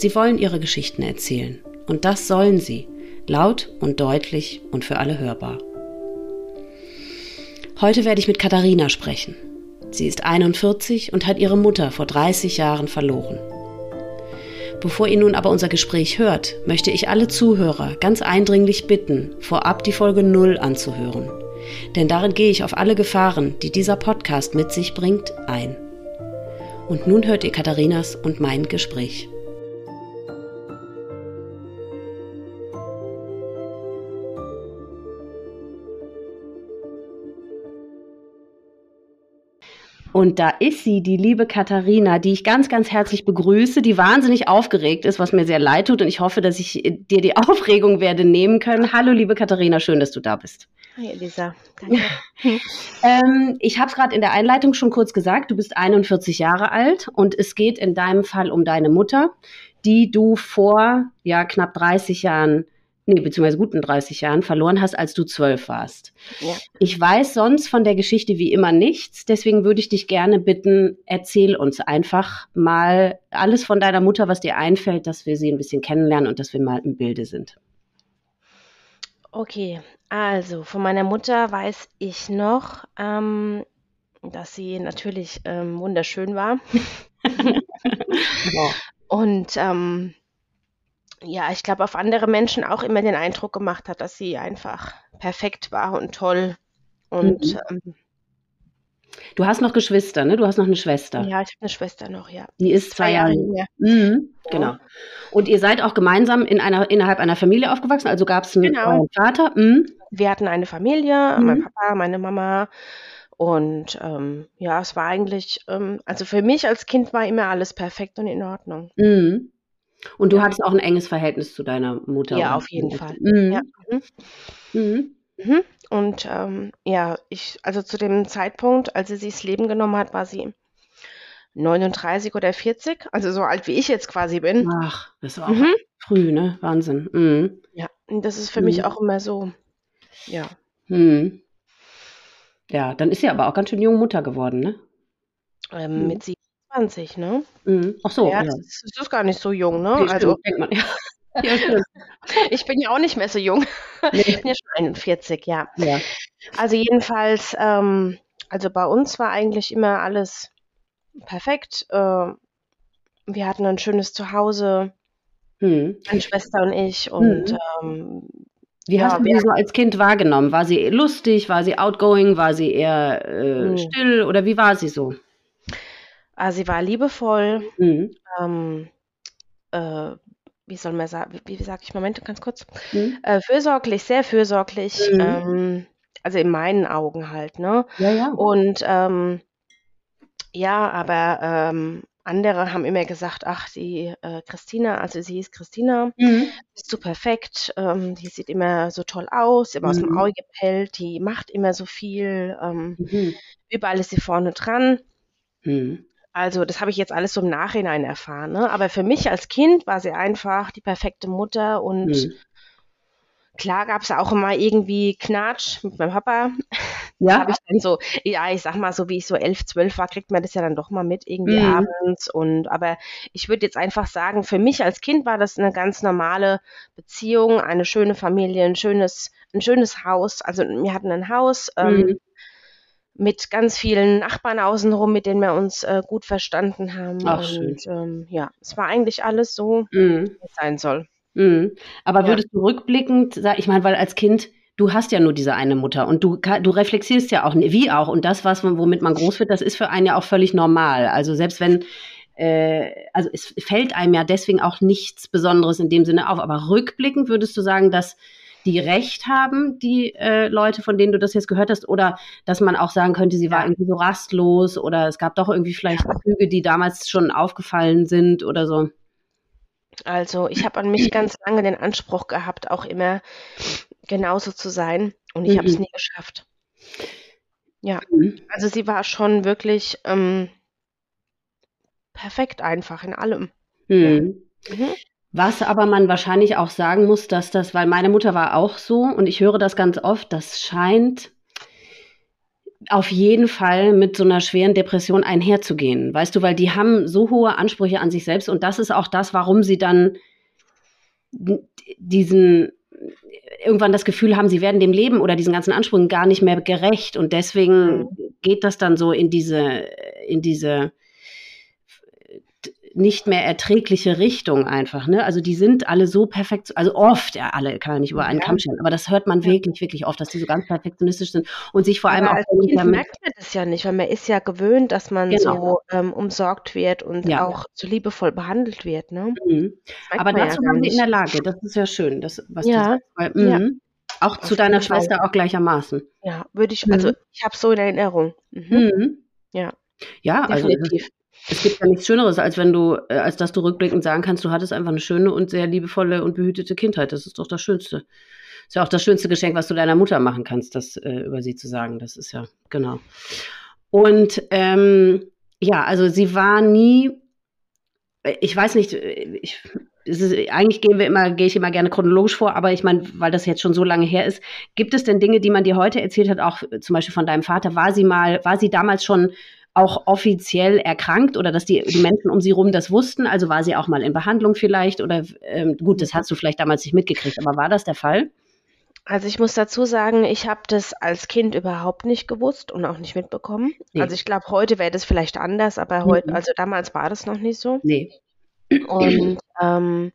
Sie wollen ihre Geschichten erzählen. Und das sollen sie. Laut und deutlich und für alle hörbar. Heute werde ich mit Katharina sprechen. Sie ist 41 und hat ihre Mutter vor 30 Jahren verloren. Bevor ihr nun aber unser Gespräch hört, möchte ich alle Zuhörer ganz eindringlich bitten, vorab die Folge 0 anzuhören. Denn darin gehe ich auf alle Gefahren, die dieser Podcast mit sich bringt, ein. Und nun hört ihr Katharinas und mein Gespräch. Und da ist sie, die liebe Katharina, die ich ganz, ganz herzlich begrüße, die wahnsinnig aufgeregt ist, was mir sehr leid tut. Und ich hoffe, dass ich dir die Aufregung werde nehmen können. Hallo, liebe Katharina, schön, dass du da bist. Hi, Elisa. Danke. ähm, ich habe es gerade in der Einleitung schon kurz gesagt, du bist 41 Jahre alt und es geht in deinem Fall um deine Mutter, die du vor ja, knapp 30 Jahren nee, beziehungsweise guten 30 Jahren verloren hast, als du zwölf warst. Ja. Ich weiß sonst von der Geschichte wie immer nichts, deswegen würde ich dich gerne bitten, erzähl uns einfach mal alles von deiner Mutter, was dir einfällt, dass wir sie ein bisschen kennenlernen und dass wir mal im Bilde sind. Okay, also von meiner Mutter weiß ich noch, ähm, dass sie natürlich ähm, wunderschön war. ja. Und ähm, ja, ich glaube, auf andere Menschen auch immer den Eindruck gemacht hat, dass sie einfach perfekt war und toll. Und mhm. ähm, du hast noch Geschwister, ne? Du hast noch eine Schwester. Ja, ich habe eine Schwester noch, ja. Die ist zwei, zwei Jahre jünger. Mhm, genau. Und ihr seid auch gemeinsam in einer, innerhalb einer Familie aufgewachsen, also gab es einen genau. Vater. Mhm. Wir hatten eine Familie, mein mhm. Papa, meine Mama. Und ähm, ja, es war eigentlich, ähm, also für mich als Kind war immer alles perfekt und in Ordnung. Mhm. Und du hattest auch ein enges Verhältnis zu deiner Mutter. Ja, auf jeden Fall. Mhm. Ja. Mhm. Mhm. mhm. Und ähm, ja, ich, also zu dem Zeitpunkt, als sie sich das Leben genommen hat, war sie 39 oder 40, also so alt wie ich jetzt quasi bin. Ach, das war auch mhm. früh, ne? Wahnsinn. Mhm. Ja, das ist für mich auch immer so, ja. Ja, dann ist sie aber auch ganz schön jung Mutter geworden, ne? Ähm, mit 20, ne? Mhm. Ach so, ja, ja. Das, das ist gar nicht so jung, ne? Nee, also denkt man, ja. ja ich bin ja auch nicht mehr so jung. Nee. Ich bin ja schon 41, ja. ja. Also jedenfalls, ähm, also bei uns war eigentlich immer alles perfekt. Äh, wir hatten ein schönes Zuhause, hm. meine Schwester und ich. Und hm. ähm, wie ja, hast du sie so als Kind wahrgenommen? War sie lustig? War sie outgoing? War sie eher äh, hm. still? Oder wie war sie so? Ah, sie war liebevoll, mhm. ähm, äh, wie soll man sagen, wie, wie sage ich, Moment, ganz kurz, mhm. äh, fürsorglich, sehr fürsorglich, mhm. ähm, also in meinen Augen halt, ne? Ja, ja. Und ähm, ja, aber ähm, andere haben immer gesagt, ach, die äh, Christina, also sie ist Christina, mhm. ist so perfekt, ähm, die sieht immer so toll aus, immer aus dem mhm. Auge gepellt, die macht immer so viel, ähm, mhm. überall ist sie vorne dran. Mhm. Also das habe ich jetzt alles so im Nachhinein erfahren. Ne? Aber für mich als Kind war sie einfach die perfekte Mutter und mhm. klar gab es auch immer irgendwie Knatsch mit meinem Papa. Ja. habe ich dann so, ja, ich sag mal, so wie ich so elf, zwölf war, kriegt man das ja dann doch mal mit irgendwie mhm. abends. Und aber ich würde jetzt einfach sagen, für mich als Kind war das eine ganz normale Beziehung, eine schöne Familie, ein schönes, ein schönes Haus. Also wir hatten ein Haus. Ähm, mhm. Ähm, mit ganz vielen Nachbarn außenrum, mit denen wir uns äh, gut verstanden haben. Ach, und ähm, ja, es war eigentlich alles so, mhm. wie es sein soll. Mhm. Aber ja. würdest du rückblickend sagen, ich meine, weil als Kind, du hast ja nur diese eine Mutter und du, du reflektierst ja auch, wie auch, und das, was, womit man groß wird, das ist für einen ja auch völlig normal. Also selbst wenn, äh, also es fällt einem ja deswegen auch nichts Besonderes in dem Sinne auf, aber rückblickend würdest du sagen, dass die Recht haben, die äh, Leute, von denen du das jetzt gehört hast, oder dass man auch sagen könnte, sie war irgendwie so rastlos oder es gab doch irgendwie vielleicht. Züge, die damals schon aufgefallen sind oder so? Also ich habe an mich ganz lange den Anspruch gehabt, auch immer genauso zu sein und ich habe es Mhm. nie geschafft. Ja, Mhm. also sie war schon wirklich ähm, perfekt einfach in allem. Ja. Mhm. Was aber man wahrscheinlich auch sagen muss, dass das, weil meine Mutter war auch so und ich höre das ganz oft, das scheint auf jeden Fall mit so einer schweren Depression einherzugehen. Weißt du, weil die haben so hohe Ansprüche an sich selbst und das ist auch das, warum sie dann diesen irgendwann das Gefühl haben, sie werden dem Leben oder diesen ganzen Ansprüchen gar nicht mehr gerecht und deswegen Mhm. geht das dann so in diese in diese nicht mehr erträgliche Richtung einfach. Ne? Also die sind alle so perfekt, also oft, ja alle, kann man nicht über einen Ja. Kamm stellen, aber das hört man Ja. wirklich, wirklich oft, dass die so ganz perfektionistisch sind und sich vor allem Aber auch als Kind damit, merkt man das ja nicht, weil man ist ja gewöhnt, dass man Genau. so ähm, umsorgt wird und Ja. auch so liebevoll behandelt wird. Ne? Mhm. Aber dazu waren sie in der Lage, das ist ja schön, das, was du sagst. Weil, ja, mhm. Auch zu deiner jeden Fall. Schwester auch gleichermaßen. Ja, würde ich, also Mhm. ich habe so in Erinnerung. Mhm. Mhm. Ja, Ja, also es, gibt ja nichts Schöneres, als wenn du, äh, als dass du rückblickend sagen kannst, du hattest einfach eine schöne und sehr liebevolle und behütete Kindheit. Das ist doch das Schönste. Ist ja auch das schönste Geschenk, was du deiner Mutter machen kannst, das äh, über sie zu sagen. Das ist ja, genau. Und ähm, ja, also sie war nie, äh, ich weiß nicht, äh, ich, ist, eigentlich gehen wir immer, gehe ich immer gerne chronologisch vor, aber ich meine, weil das jetzt schon so lange her ist, gibt es denn Dinge, die man dir heute erzählt hat, auch zum Beispiel von deinem Vater, war sie mal, war sie damals schon auch offiziell erkrankt oder dass die, die Menschen um sie rum das wussten? Also war sie auch mal in Behandlung vielleicht oder ähm, gut, das hast du vielleicht damals nicht mitgekriegt, aber war das der Fall? Also ich muss dazu sagen, ich habe das als Kind überhaupt nicht gewusst und auch nicht mitbekommen. Nee. Also ich glaube, heute wäre das vielleicht anders, aber heute, Mhm. also damals war das noch nicht so. Nee. Und ähm,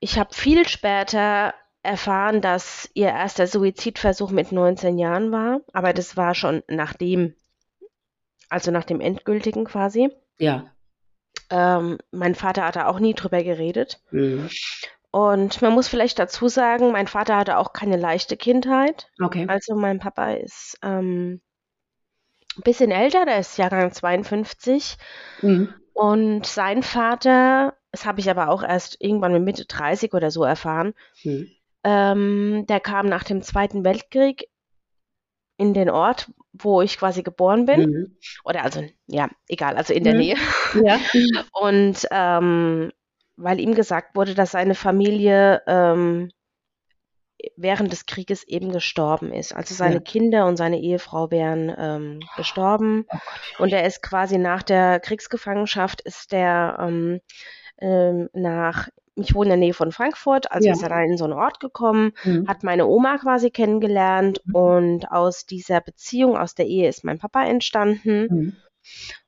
ich habe viel später erfahren, dass ihr erster Suizidversuch mit 19 Jahren war, aber das war schon nachdem, also nach dem endgültigen quasi. Ja. Ähm, mein Vater hat da auch nie drüber geredet. Mhm. Und man muss vielleicht dazu sagen, mein Vater hatte auch keine leichte Kindheit. Okay. Also mein Papa ist ähm, ein bisschen älter, der ist Jahrgang 52. Mhm. Und sein Vater, das habe ich aber auch erst irgendwann mit Mitte 30 oder so erfahren, Mhm. ähm, der kam nach dem Zweiten Weltkrieg in den Ort, wo ich quasi geboren bin. Mhm. Oder also, ja, egal, also in der Mhm. Nähe. Ja. Und ähm, weil ihm gesagt wurde, dass seine Familie ähm, während des Krieges eben gestorben ist. Also seine Ja. Kinder und seine Ehefrau wären ähm, gestorben. Oh Gott. Und er ist quasi nach der Kriegsgefangenschaft ist der ähm, nach, ich wohne in der Nähe von Frankfurt, also Ja. ist er dann in so einen Ort gekommen, Mhm. hat meine Oma quasi kennengelernt Mhm. und aus dieser Beziehung, aus der Ehe ist mein Papa entstanden. Mhm.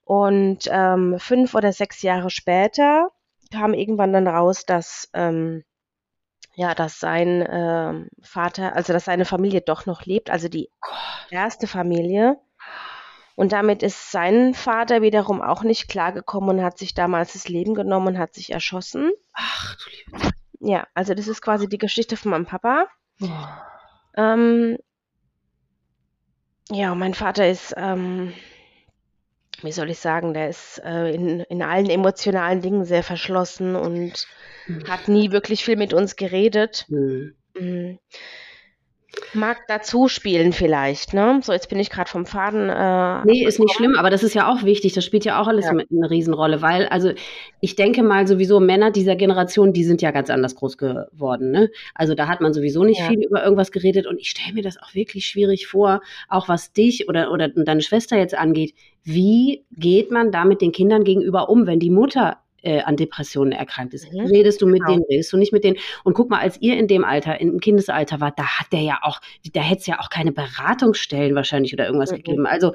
Und ähm, fünf oder sechs Jahre später kam irgendwann dann raus, dass ähm, ja, dass sein ähm, Vater, also dass seine Familie doch noch lebt, also die erste Familie. Und damit ist sein Vater wiederum auch nicht klargekommen und hat sich damals das Leben genommen und hat sich erschossen. Ach du liebe Zeit. Ja, also das ist quasi die Geschichte von meinem Papa. Oh. Ähm, ja, mein Vater ist, ähm, wie soll ich sagen, der ist äh, in, in allen emotionalen Dingen sehr verschlossen und Mhm. hat nie wirklich viel mit uns geredet. Mhm. Mm. Mag dazu spielen vielleicht, ne? So, jetzt bin ich gerade vom Faden. Äh, Nee, ist nicht schlimm, aber das ist ja auch wichtig. Das spielt ja auch alles Ja. eine Riesenrolle, weil, also ich denke mal sowieso, Männer dieser Generation, die sind ja ganz anders groß geworden. Ne? Also da hat man sowieso nicht Ja. viel über irgendwas geredet und ich stelle mir das auch wirklich schwierig vor, auch was dich oder, oder deine Schwester jetzt angeht. Wie geht man da mit den Kindern gegenüber um, wenn die Mutter äh, an Depressionen erkrankt ist? Mhm, Redest du mit genau. denen, redest du nicht mit denen? Und guck mal, als ihr in dem Alter, im Kindesalter wart, da hat der ja auch, da hätte es ja auch keine Beratungsstellen wahrscheinlich oder irgendwas Mhm. gegeben. Also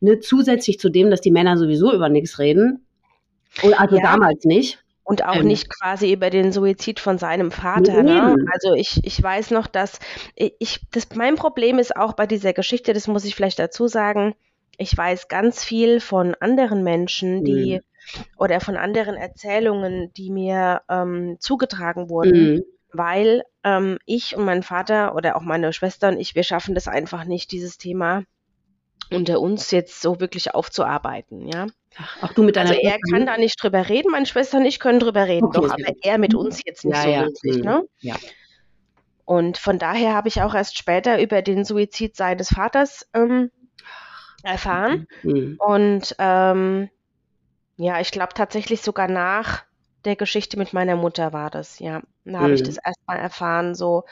ne, zusätzlich zu dem, dass die Männer sowieso über nichts reden, oder also Ja. damals nicht. Und auch Ähm. nicht quasi über den Suizid von seinem Vater. Ne? Also ich, ich weiß noch, dass ich, das, mein Problem ist auch bei dieser Geschichte, das muss ich vielleicht dazu sagen, ich weiß ganz viel von anderen Menschen, die oder von anderen Erzählungen, die mir ähm, zugetragen wurden, Mhm. weil ähm, ich und mein Vater oder auch meine Schwester und ich, wir schaffen das einfach nicht, dieses Thema unter uns jetzt so wirklich aufzuarbeiten, ja. Auch du mit deiner Also er kann ne? da nicht drüber reden, meine Schwester und ich können drüber reden, Okay, doch, aber gut. er mit uns jetzt nicht Ja, so ja. wirklich, Mhm. ne? Ja. Und von daher habe ich auch erst später über den Suizid seines Vaters ähm, erfahren. Mhm. Und ähm, ja, ich glaube tatsächlich sogar nach der Geschichte mit meiner Mutter war das, ja. Da habe ich Mhm. das erstmal erfahren, so,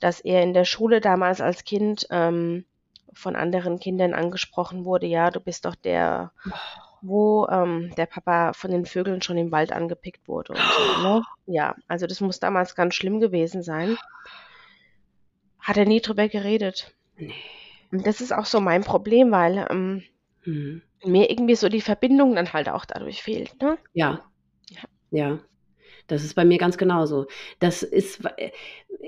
dass er in der Schule damals als Kind ähm, von anderen Kindern angesprochen wurde, ja, du bist doch der, wo ähm, der Papa von den Vögeln schon im Wald angepickt wurde und so, ne? Ja, also das muss damals ganz schlimm gewesen sein. Hat er nie drüber geredet. Nee. Und das ist auch so mein Problem, weil ähm, Mhm. mir irgendwie so die Verbindung dann halt auch dadurch fehlt, ne? Ja. Ja. Ja. Das ist bei mir ganz genauso. Das ist,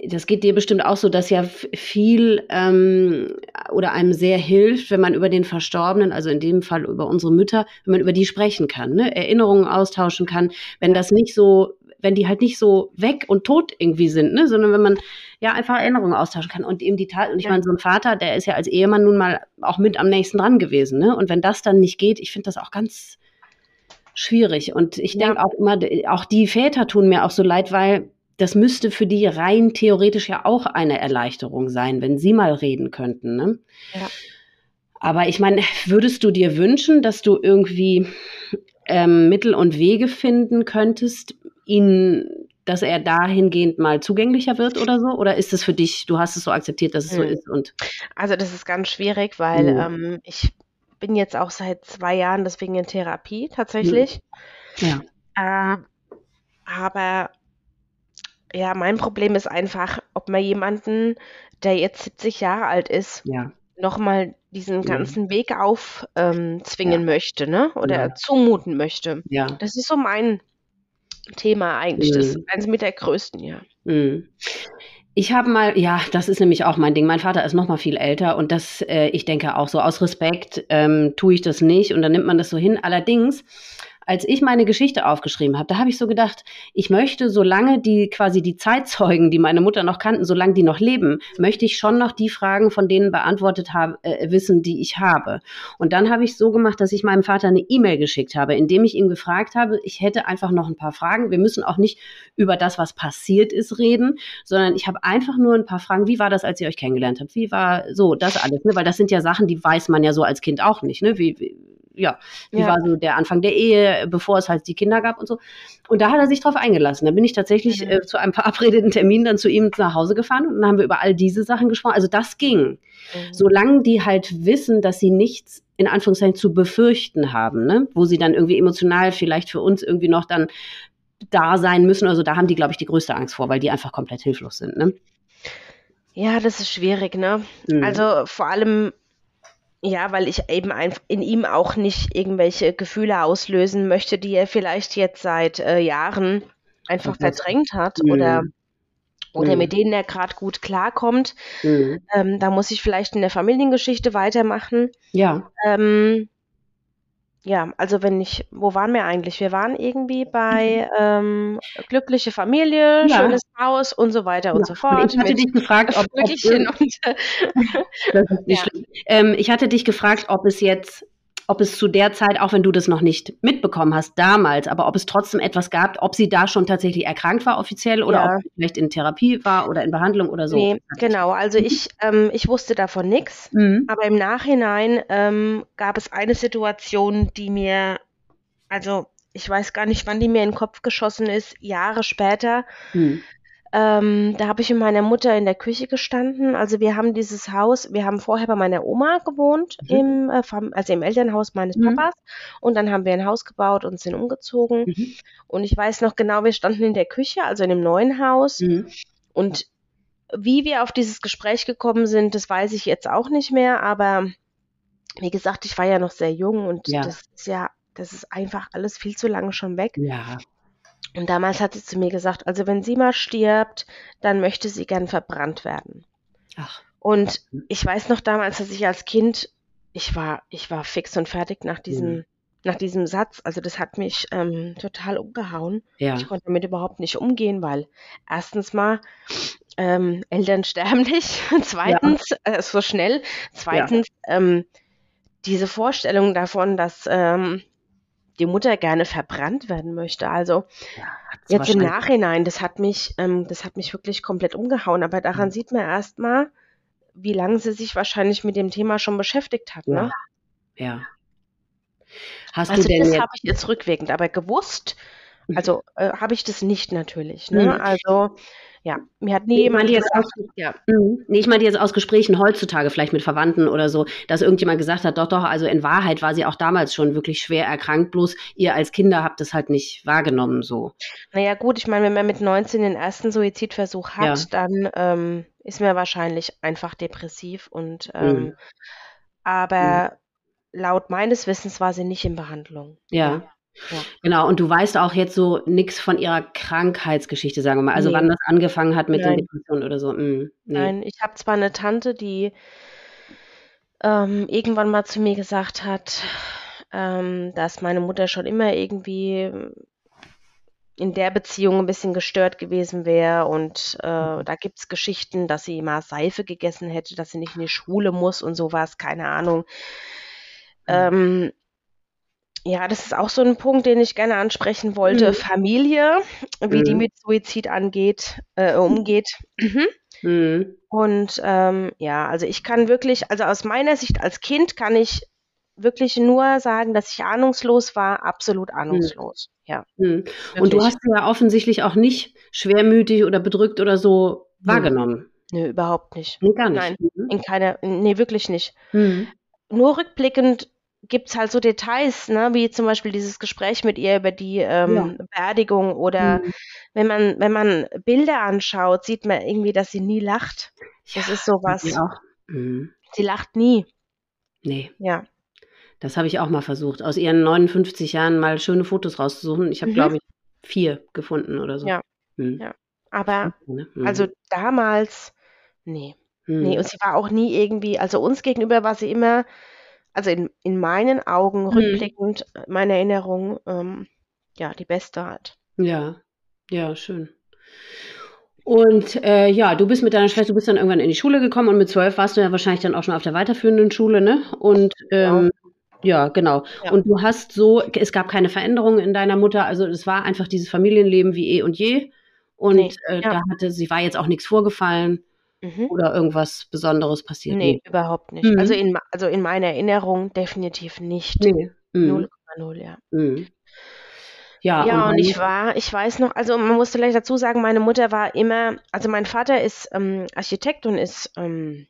das geht dir bestimmt auch so, dass ja viel ähm, oder einem sehr hilft, wenn man über den Verstorbenen, also in dem Fall über unsere Mütter, wenn man über die sprechen kann, ne? Erinnerungen austauschen kann, wenn das nicht so, wenn die halt nicht so weg und tot irgendwie sind, ne? sondern wenn man ja einfach Erinnerungen austauschen kann und eben die Tat, und ich Ja. meine, so ein Vater, der ist ja als Ehemann nun mal auch mit am nächsten dran gewesen, ne? Und wenn das dann nicht geht, ich finde das auch ganz schwierig. Und ich Ja. denke auch immer, auch die Väter tun mir auch so leid, weil das müsste für die rein theoretisch ja auch eine Erleichterung sein, wenn sie mal reden könnten. Ne? Ja. Aber ich meine, würdest du dir wünschen, dass du irgendwie ähm, Mittel und Wege finden könntest, ihn, dass er dahingehend mal zugänglicher wird oder so? Oder ist es für dich, du hast es so akzeptiert, dass es so Hm. ist und Also das ist ganz schwierig, weil Mhm. ähm, ich bin jetzt auch seit zwei Jahren deswegen in Therapie tatsächlich. ja. Ähm, aber ja, mein Problem ist einfach, ob man jemanden, der jetzt 70 Jahre alt ist, Ja. nochmal diesen Ja. ganzen Weg aufzwingen ähm, zwingen möchte, ne? Oder Ja. zumuten möchte. Ja. Das ist so mein Thema eigentlich. Das Mhm. ist eines mit der größten, ja. Mhm. Ich habe mal, ja, das ist nämlich auch mein Ding. Mein Vater ist noch mal viel älter und das, äh, ich denke auch so aus Respekt ähm, tue ich das nicht und dann nimmt man das so hin. Allerdings, als ich meine Geschichte aufgeschrieben habe, da habe ich so gedacht, ich möchte, solange die quasi die Zeitzeugen, die meine Mutter noch kannten, solange die noch leben, möchte ich schon noch die Fragen von denen beantwortet haben, äh, wissen, die ich habe. Und dann habe ich so gemacht, dass ich meinem Vater eine E-Mail geschickt habe, indem ich ihm gefragt habe, ich hätte einfach noch ein paar Fragen. Wir müssen auch nicht über das, was passiert ist, reden, sondern ich habe einfach nur ein paar Fragen. Wie war das, als ihr euch kennengelernt habt? Wie war so das alles? Ne? Weil das sind ja Sachen, die weiß man ja so als Kind auch nicht. Ne? Wie, wie, ja, wie Ja. war so der Anfang der Ehe, bevor es halt die Kinder gab und so. Und da hat er sich drauf eingelassen. Da bin ich tatsächlich Mhm. äh, zu einem verabredeten Termin dann zu ihm nach Hause gefahren und dann haben wir über all diese Sachen gesprochen. Also das ging. Mhm. Solange die halt wissen, dass sie nichts in Anführungszeichen zu befürchten haben, ne? wo sie dann irgendwie emotional vielleicht für uns irgendwie noch dann da sein müssen. Also da haben die, glaube ich, die größte Angst vor, weil die einfach komplett hilflos sind. Ne? Ja, das ist schwierig, ne? Mhm. Also vor allem, ja, weil ich eben in ihm auch nicht irgendwelche Gefühle auslösen möchte, die er vielleicht jetzt seit äh, Jahren einfach Vergessen. verdrängt hat Mhm. oder, oder Mhm. mit denen er gerade gut klarkommt. Mhm. Ähm, da muss ich vielleicht in der Familiengeschichte weitermachen. Ja. Ähm, ja, also wenn ich, wo waren wir eigentlich? Wir waren irgendwie bei ähm, glückliche Familie, Ja. schönes Haus und so weiter und Ja. so Und fort. ich hatte dich gefragt, ob, ob Vögelchen und Das ist nicht Ja. Ähm, ich hatte dich gefragt, ob es jetzt, ob es zu der Zeit, auch wenn du das noch nicht mitbekommen hast, damals, aber ob es trotzdem etwas gab, ob sie da schon tatsächlich erkrankt war offiziell oder Ja. ob sie vielleicht in Therapie war oder in Behandlung oder so. Nee, genau. Also ich, ähm, ich wusste davon nichts. Mhm. Aber im Nachhinein ähm, gab es eine Situation, die mir, also ich weiß gar nicht, wann die mir in den Kopf geschossen ist, Jahre später. Mhm. Ähm, da habe ich mit meiner Mutter in der Küche gestanden. Also wir haben dieses Haus, wir haben vorher bei meiner Oma gewohnt, Mhm. im, äh, also im Elternhaus meines Mhm. Papas. Und dann haben wir ein Haus gebaut und sind umgezogen. Mhm. Und ich weiß noch genau, wir standen in der Küche, also in dem neuen Haus. Mhm. Und wie wir auf dieses Gespräch gekommen sind, das weiß ich jetzt auch nicht mehr, aber wie gesagt, ich war ja noch sehr jung und Ja. das ist ja, das ist einfach alles viel zu lange schon weg. Ja. Und damals hat sie zu mir gesagt, also wenn sie mal stirbt, dann möchte sie gern verbrannt werden. Ach. Und ich weiß noch damals, dass ich als Kind, ich war, ich war fix und fertig nach diesem, Mhm. nach diesem Satz. Also das hat mich ähm, total umgehauen. Ja. Ich konnte damit überhaupt nicht umgehen, weil erstens mal ähm, Eltern sterben nicht, zweitens äh, so schnell, zweitens ähm, diese Vorstellung davon, dass ähm, die Mutter gerne verbrannt werden möchte. Also ja, jetzt im Nachhinein, das hat mich, ähm, das hat mich wirklich komplett umgehauen. Aber daran mhm. sieht man erstmal, wie lange sie sich wahrscheinlich mit dem Thema schon beschäftigt hat. Ne? Ja. Hast also du denn das habe ich jetzt rückwirkend, aber gewusst, mhm. also äh, habe ich das nicht natürlich. Ne? Mhm. Also ja, mir hat nie jemand gesagt, aus, ja. Mhm. Nee, ich meine jetzt aus Gesprächen heutzutage, vielleicht mit Verwandten oder so, dass irgendjemand gesagt hat, doch, doch, also in Wahrheit war sie auch damals schon wirklich schwer erkrankt, bloß ihr als Kinder habt es halt nicht wahrgenommen so. Naja gut, ich meine, wenn man mit 19 den ersten Suizidversuch hat, ja. dann ähm, ist man wahrscheinlich einfach depressiv und ähm, mhm. aber mhm. laut meines Wissens war sie nicht in Behandlung. Ja. Ja. Genau, und du weißt auch jetzt so nichts von ihrer Krankheitsgeschichte, sagen wir mal. Also nee. wann das angefangen hat mit Nein. den Depressionen oder so. Mm, nee. Nein, ich habe zwar eine Tante, die ähm, irgendwann mal zu mir gesagt hat, ähm, dass meine Mutter schon immer irgendwie in der Beziehung ein bisschen gestört gewesen wäre. Und äh, mhm. da gibt es Geschichten, dass sie mal Seife gegessen hätte, dass sie nicht in die Schule muss und sowas, keine Ahnung. Mhm. Ähm, ja, das ist auch so ein Punkt, den ich gerne ansprechen wollte. Mhm. Familie, wie mhm. die mit Suizid angeht, äh, umgeht. Mhm. mhm. Und ähm, ja, also ich kann wirklich, also aus meiner Sicht als Kind kann ich wirklich nur sagen, dass ich ahnungslos war, absolut mhm. ahnungslos. Ja. Mhm. Und du hast ja offensichtlich auch nicht schwermütig oder bedrückt oder so wahrgenommen. Nö, überhaupt nicht. Nee, gar nicht. Nein, in keiner, nee, wirklich nicht. Nur rückblickend gibt es halt so Details, ne, wie zum Beispiel dieses Gespräch mit ihr über die ähm, ja. Beerdigung oder mhm. wenn man, wenn man Bilder anschaut, sieht man irgendwie, dass sie nie lacht. Das ja, ist sowas. Mhm. sie lacht nie. Nee. Ja. Das habe ich auch mal versucht, aus ihren 59 Jahren mal schöne Fotos rauszusuchen. Ich habe, mhm. glaube ich, vier gefunden oder so. Ja. Mhm. ja. Aber, ne? Mhm. also damals, nee. Nee, mhm. und sie war auch nie irgendwie, also uns gegenüber war sie immer also in, in meinen Augen mhm. rückblickend, äh, meine Erinnerung, ähm, ja, die beste hat. Ja, ja, schön. Und äh, ja, du bist mit deiner Schwester, du bist dann irgendwann in die Schule gekommen und mit zwölf warst du ja wahrscheinlich dann auch schon auf der weiterführenden Schule, ne? Und ähm, ja, genau. Ja. Und du hast so, es gab keine Veränderungen in deiner Mutter, also es war einfach dieses Familienleben wie eh und je. Und nee, äh, ja. da hatte, sie war jetzt auch nichts vorgefallen. Mhm. Oder irgendwas Besonderes passiert? Nee, nee. überhaupt nicht. Mhm. Also, in, also in meiner Erinnerung definitiv nicht. Nee. 0,0, mhm. ja. Mhm. Ja, ja und, und ich war, ich weiß noch, also man muss vielleicht dazu sagen, meine Mutter war immer, also mein Vater ist ähm, Architekt und ist ähm,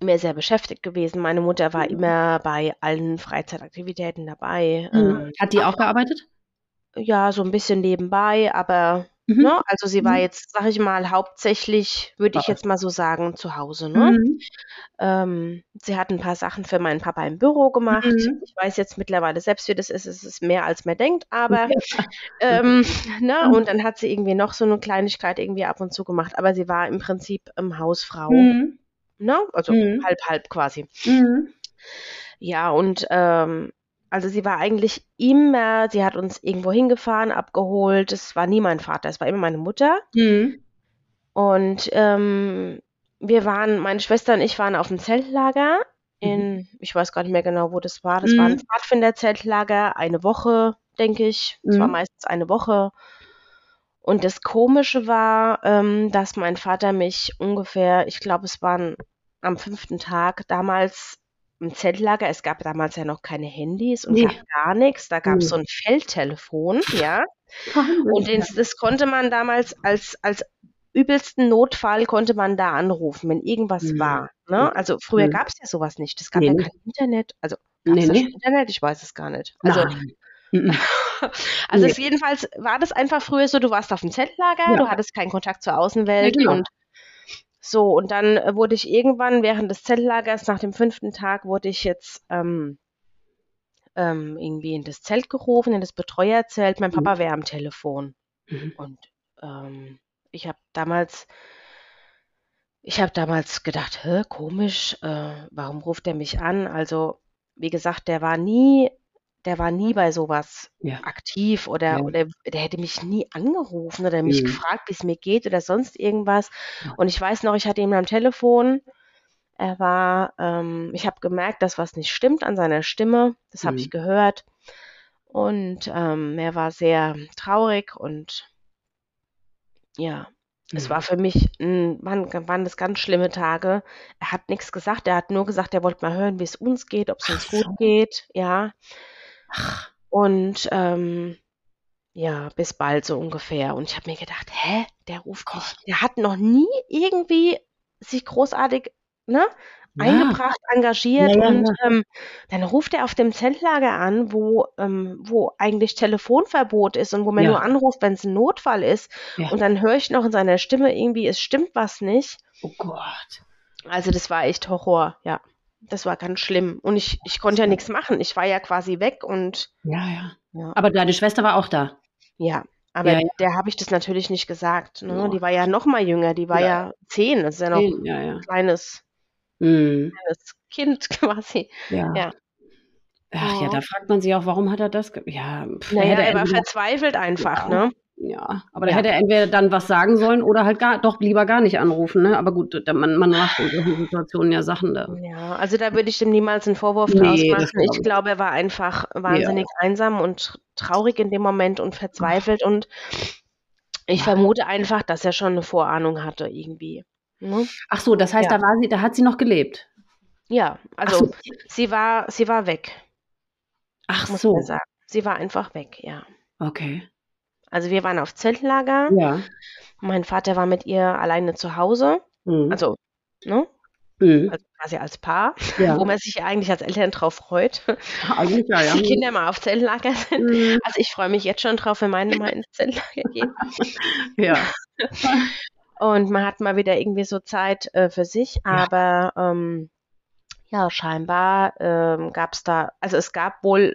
immer sehr beschäftigt gewesen. Meine Mutter war mhm. immer bei allen Freizeitaktivitäten dabei. Mhm. Ähm, Hat die auch gearbeitet? Ja, so ein bisschen nebenbei, aber Mhm. Ne? Also sie war mhm. jetzt, sag ich mal, hauptsächlich, würde ich jetzt mal so sagen, zu Hause. Ne? Mhm. Ähm, sie hat ein paar Sachen für meinen Papa im Büro gemacht. Mhm. Ich weiß jetzt mittlerweile selbst, wie das ist. Es ist mehr, als man denkt, aber ja. ähm, ne? Mhm. und dann hat sie irgendwie noch so eine Kleinigkeit irgendwie ab und zu gemacht. Aber sie war im Prinzip ähm, Hausfrau. Mhm. Ne? Also halb, halb quasi. Ja, und ähm, also sie war eigentlich immer, sie hat uns irgendwo hingefahren, abgeholt. Es war nie mein Vater, es war immer meine Mutter. Mhm. Und ähm, wir waren, meine Schwester und ich waren auf dem Zeltlager in, mhm. ich weiß gar nicht mehr genau, wo das war. Das mhm. war ein Pfadfinder-Zeltlager, eine Woche, denke ich. Es war mhm. meistens eine Woche. Und das Komische war, ähm, dass mein Vater mich ungefähr, ich glaube, es waren am fünften Tag damals im Zeltlager, es gab damals ja noch keine Handys und nee. gar nichts. Da gab es so ein Feldtelefon, ja. Und den, das konnte man damals als, als übelsten Notfall konnte man da anrufen, wenn irgendwas mhm. war. Ne? Also früher mhm. gab es ja sowas nicht. Es gab nee, ja kein Internet. Also gab es nee, nee. Internet? Ich weiß es gar nicht. Also, also jedenfalls war das einfach früher so, du warst auf dem Zeltlager, ja. du hattest keinen Kontakt zur Außenwelt ja, genau. und so, und dann äh, wurde ich irgendwann während des Zeltlagers, nach dem fünften Tag, wurde ich jetzt ähm, ähm, irgendwie in das Zelt gerufen, in das Betreuerzelt. Mein Papa mhm. wäre am Telefon. Mhm. Und ähm, ich habe damals, ich habe damals gedacht, komisch, äh, warum ruft er mich an? Also, wie gesagt, der war nie der war nie bei sowas ja. aktiv oder, ja. oder der hätte mich nie angerufen oder mich mhm. gefragt, wie es mir geht oder sonst irgendwas. Und ich weiß noch, ich hatte ihn am Telefon, Er war, ähm, ich habe gemerkt, dass was nicht stimmt an seiner Stimme. Das habe Mhm. ich gehört. Und ähm, er war sehr traurig und ja, es Mhm. war für mich, ein, waren, waren das ganz schlimme Tage. Er hat nichts gesagt, er hat nur gesagt, er wollte mal hören, wie es uns geht, ob es uns gut geht, ja. Und ähm, ja, bis bald so ungefähr. Und ich habe mir gedacht, hä, der ruft Gott. mich, der hat noch nie irgendwie sich großartig, ne, ja. eingebracht, engagiert Ja, ja, und ähm, dann ruft er auf dem Zeltlager an, wo, ähm, wo eigentlich Telefonverbot ist und wo man nur anruft, wenn es ein Notfall ist. Und dann höre ich noch in seiner Stimme irgendwie, es stimmt was nicht. Oh Gott. Also das war echt Horror, ja. Das war ganz schlimm. Und ich, ich konnte ja nichts machen. Ich war ja quasi weg und Ja, ja. ja. Aber deine Schwester war auch da. Ja, aber Ja, ja. der habe ich das natürlich nicht gesagt. Ne? Die war ja noch mal jünger, die war Ja. ja zehn, das ist ja noch ein Ja, ja. kleines, Mhm. kleines Kind quasi. Ja. Ja. Ach ja, Ja. da fragt man sich auch, warum hat er das? Ja, pff, Naja, hätte er war verzweifelt einfach, Ja. ne? Ja, aber da Ja. hätte er entweder dann was sagen sollen oder halt gar, doch lieber gar nicht anrufen, ne? Aber gut, da- man, man macht in solchen Situationen ja Sachen da. Ja, also da würde ich dem niemals einen Vorwurf Nee, draus machen. glaub Ich ich. glaube, er war einfach wahnsinnig einsam und traurig in dem Moment und verzweifelt und ich vermute einfach, dass er schon eine Vorahnung hatte irgendwie. Ne? Ach so, das heißt, Ja. da war sie, da hat sie noch gelebt. Ja, also so. sie war, sie war weg, Ach so. Sie war einfach weg, ja. Okay. Also wir waren auf Zeltlager. Ja. Mein Vater war mit ihr alleine zu Hause. Mhm. Also, ne? Mhm. Also quasi als Paar, Ja. wo man sich eigentlich als Eltern drauf freut, Eigentlich ja, ja. die Kinder mal auf Zeltlager sind. Mhm. Also ich freue mich jetzt schon drauf, wenn meine mal ins Zeltlager gehen. Ja. Und man hat mal wieder irgendwie so Zeit äh, für sich, aber ähm, ja, scheinbar ähm, gab es da, also es gab wohl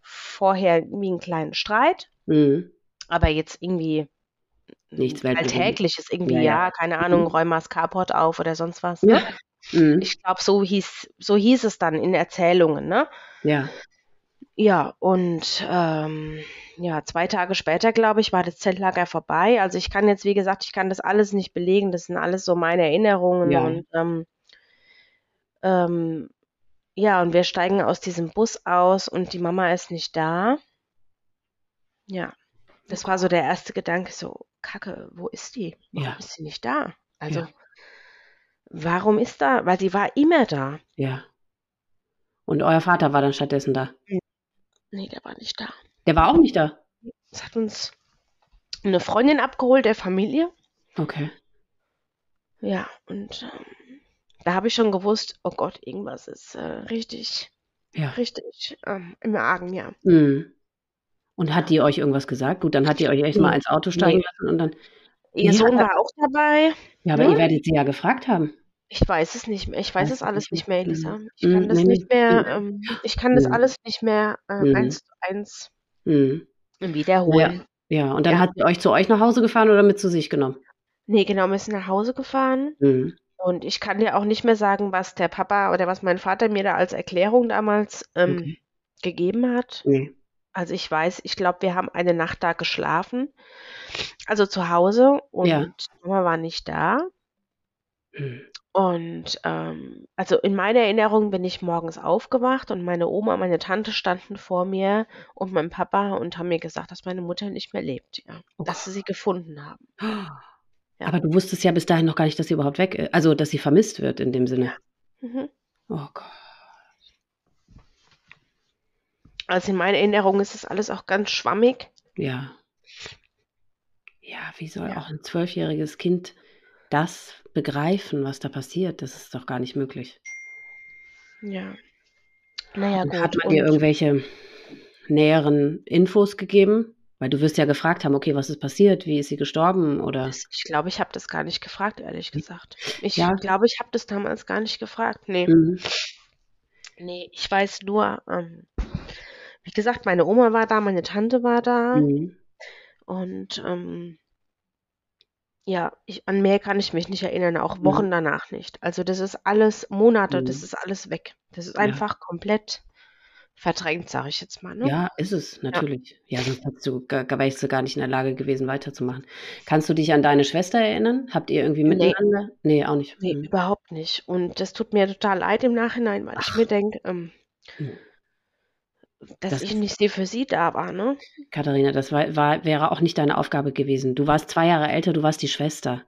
vorher irgendwie einen kleinen Streit, Mhm. Aber jetzt irgendwie Nichts. Alltägliches irgendwie, Ja, ja, ja. keine Ahnung, Mhm. räum mal das Carport auf oder sonst was. Ne? Ja. Mhm. Ich glaube, so hieß, so hieß es dann in Erzählungen, ne? Ja. Ja, und ähm, ja, zwei Tage später, glaube ich, war das Zeltlager vorbei. Also ich kann jetzt, wie gesagt, ich kann das alles nicht belegen. Das sind alles so meine Erinnerungen. Ja. Und ähm, ähm, ja, und wir steigen aus diesem Bus aus und die Mama ist nicht da. Ja, das war so der erste Gedanke, so, Kacke, wo ist die? Warum Ja. ist sie nicht da? Also, Ja. warum ist da? Weil sie war immer da. Ja. Und euer Vater war dann stattdessen da. Nee, der war nicht da. Der war auch nicht da. Es hat uns eine Freundin abgeholt der Familie. Okay. Ja, und ähm, da habe ich schon gewusst, oh Gott, irgendwas ist äh, richtig, Ja. richtig ähm, im Argen, ja. Mhm. Und hat die euch irgendwas gesagt? Gut, dann hat die euch echt mal ins Auto steigen Nee. lassen und dann. Ihr Wie Sohn war auch dabei. Ja, aber Ne? ihr werdet sie ja gefragt haben. Ich weiß es nicht mehr. Ich weiß es es alles nicht mehr. Elisa. Mhm. Ich kann Mhm, das nicht mehr, Mhm. ähm, ich kann das alles nicht mehr äh, eins zu eins wiederholen. Ja, und dann Ja. hat sie euch zu euch nach Hause gefahren oder mit zu sich genommen? Nee, genau, wir sind nach Hause gefahren. Mhm. Und ich kann dir auch nicht mehr sagen, was der Papa oder was mein Vater mir da als Erklärung damals ähm, Okay. gegeben hat. Nee. Also ich weiß, ich glaube, wir haben eine Nacht da geschlafen, also zu Hause und Ja. Mama war nicht da. Mhm. Und ähm, also in meiner Erinnerung bin ich morgens aufgewacht und meine Oma, meine Tante standen vor mir und mein Papa und haben mir gesagt, dass meine Mutter nicht mehr lebt, ja, Oh dass sie sie gefunden haben. Ja. Aber du wusstest ja bis dahin noch gar nicht, dass sie überhaupt weg ist. Also, dass sie vermisst wird in dem Sinne. Mhm. Oh Gott. Also in meiner Erinnerung ist das alles auch ganz schwammig. Ja. Ja, wie soll Ja. auch ein zwölfjähriges Kind das begreifen, was da passiert? Das ist doch gar nicht möglich. Ja. Naja, Und gut. hat man dir irgendwelche näheren Infos gegeben? Weil du wirst ja gefragt haben, okay, was ist passiert? Wie ist sie gestorben? Oder ich glaube, ich habe das gar nicht gefragt, ehrlich gesagt. Ich Ja. glaube, ich habe das damals gar nicht gefragt. Nee, Mhm. nee, ich weiß nur, ähm, wie gesagt, meine Oma war da, meine Tante war da Mhm. und ähm, ja, ich, an mehr kann ich mich nicht erinnern, auch Mhm. Wochen danach nicht. Also das ist alles Monate, das Mhm. ist alles weg. Das ist Ja. einfach komplett verdrängt, sage ich jetzt mal. Ne? Ja, ist es, natürlich. Ja, ja sonst du, gar, wärst du gar nicht in der Lage gewesen, weiterzumachen. Kannst du dich an deine Schwester erinnern? Habt ihr irgendwie miteinander? Nee, nee auch nicht. Nee, hm. überhaupt nicht. Und das tut mir total leid im Nachhinein, weil Ach. ich mir denke, ähm, hm. Dass das ich nicht für sie da war, ne? Katharina, das war, war, wäre auch nicht deine Aufgabe gewesen. Du warst zwei Jahre älter, du warst die Schwester.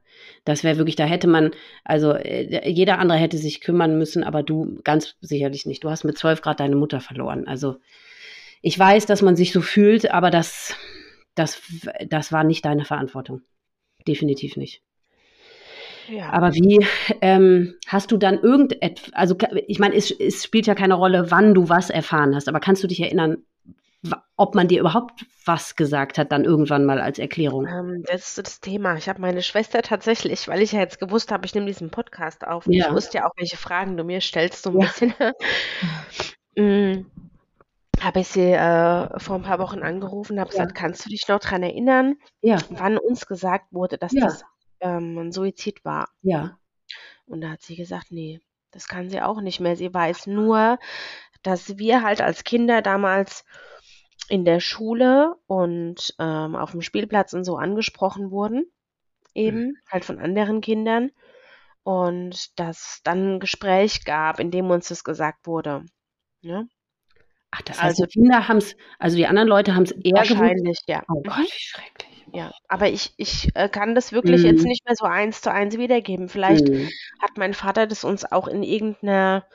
Das wäre wirklich, da hätte man, also äh, jeder andere hätte sich kümmern müssen, aber du ganz sicherlich nicht. Du hast mit zwölf Grad deine Mutter verloren. Also ich weiß, dass man sich so fühlt, aber das, das, das war nicht deine Verantwortung. Definitiv nicht. Ja. Aber wie ähm, hast du dann irgendetwas, also ich meine, es, es spielt ja keine Rolle, wann du was erfahren hast, aber kannst du dich erinnern, ob man dir überhaupt was gesagt hat, dann irgendwann mal als Erklärung. Ähm, das ist so das Thema. Ich habe meine Schwester tatsächlich, weil ich ja jetzt gewusst habe, ich nehme diesen Podcast auf. Ja. Ich wusste ja auch, welche Fragen du mir stellst, so ein ja. bisschen. mm, habe ich sie äh, vor ein paar Wochen angerufen, habe ja. gesagt, kannst du dich noch daran erinnern, wann uns gesagt wurde, dass das ähm, ein Suizid war? Ja. Und da hat sie gesagt, nee, das kann sie auch nicht mehr. Sie weiß nur, dass wir halt als Kinder damals in der Schule und ähm, auf dem Spielplatz und so angesprochen wurden, eben mhm. halt von anderen Kindern. Und dass dann ein Gespräch gab, in dem uns das gesagt wurde. Ne? Ach, das heißt, also, die Kinder haben es, also die anderen Leute haben es eher Wahrscheinlich, gewusst? ja. Oh Gott, wie schrecklich. Ja, aber ich, ich äh, kann das wirklich mhm. jetzt nicht mehr so eins zu eins wiedergeben. Vielleicht mhm. hat mein Vater das uns auch in irgendeiner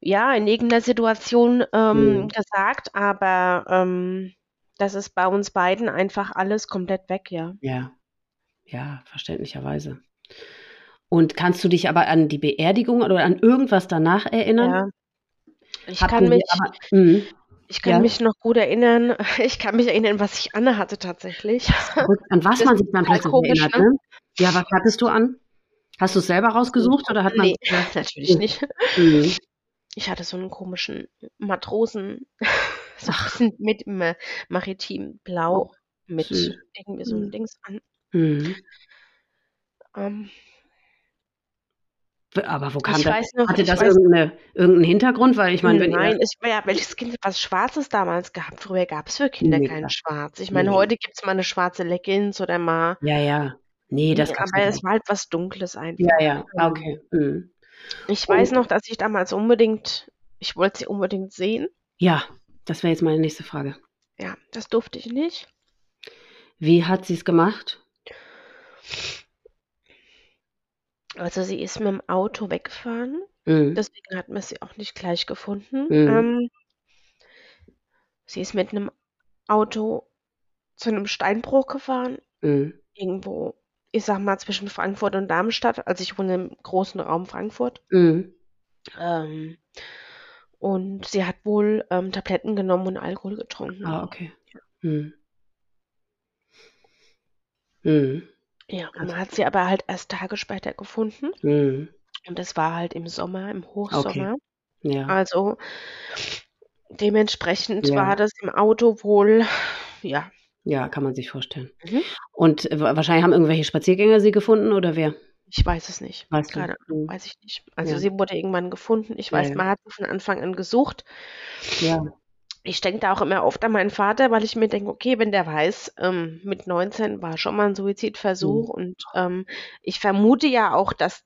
ja, in irgendeiner Situation ähm, mhm. gesagt, aber ähm, das ist bei uns beiden einfach alles komplett weg, ja. Ja, ja, verständlicherweise. Und kannst du dich aber an die Beerdigung oder an irgendwas danach erinnern? Ja. Ich Hatten kann mich, aber, mh, ich kann ja? mich noch gut erinnern. Ich kann mich erinnern, was ich Anne hatte tatsächlich. An was das man sich dann plötzlich erinnert, ne? Ja, was hattest du an? Hast du es selber rausgesucht oder hat man? Nee, natürlich nicht. Mhm. Ich hatte so einen komischen Matrosen, so mit maritim blau, oh, mit Süß. irgendwie so ein mhm. Dings an. Mhm. Ähm, aber wo kam ich das? Noch, Hatte das irgendeine, irgendeinen Hintergrund? Weil ich meine, wenn Nein, ich, ja, welches Kind hat was Schwarzes damals gehabt? Früher gab es für Kinder nee, kein Schwarz. Ich meine, nee. heute gibt es mal eine schwarze Leggings oder mal. Ja, ja. Nee, das nee, Aber es war halt was Dunkles einfach. Ja, ja, ähm, okay. Mhm. Ich weiß noch, dass ich damals unbedingt, ich wollte sie unbedingt sehen. Ja, das wäre jetzt meine nächste Frage. Ja, das durfte ich nicht. Wie hat sie es gemacht? Also sie ist mit dem Auto weggefahren. Mhm. Deswegen hat man sie auch nicht gleich gefunden. Mhm. Ähm, sie ist mit einem Auto zu einem Steinbruch gefahren. Mhm. Irgendwo ich sag mal, zwischen Frankfurt und Darmstadt. Also ich wohne im großen Raum Frankfurt. Mhm. Ähm, und sie hat wohl ähm, Tabletten genommen und Alkohol getrunken. Ah, okay. Ja. Mhm. Mhm. Ja, und man hat sie aber halt erst Tage später gefunden. Mhm. Und das war halt im Sommer, im Hochsommer. Okay. Ja. Also dementsprechend ja. war das im Auto wohl, ja, ja, kann man sich vorstellen. Mhm. Und äh, wahrscheinlich haben irgendwelche Spaziergänger sie gefunden oder wer? Ich weiß es nicht. Weißt Ahnung, mhm. weiß ich nicht. Also ja. sie wurde irgendwann gefunden. Ich weiß, man hat sie von Anfang an gesucht. Ja. Ich denke da auch immer oft an meinen Vater, weil ich mir denke, okay, wenn der weiß, ähm, mit 19 war schon mal ein Suizidversuch mhm. und ähm, ich vermute ja auch, dass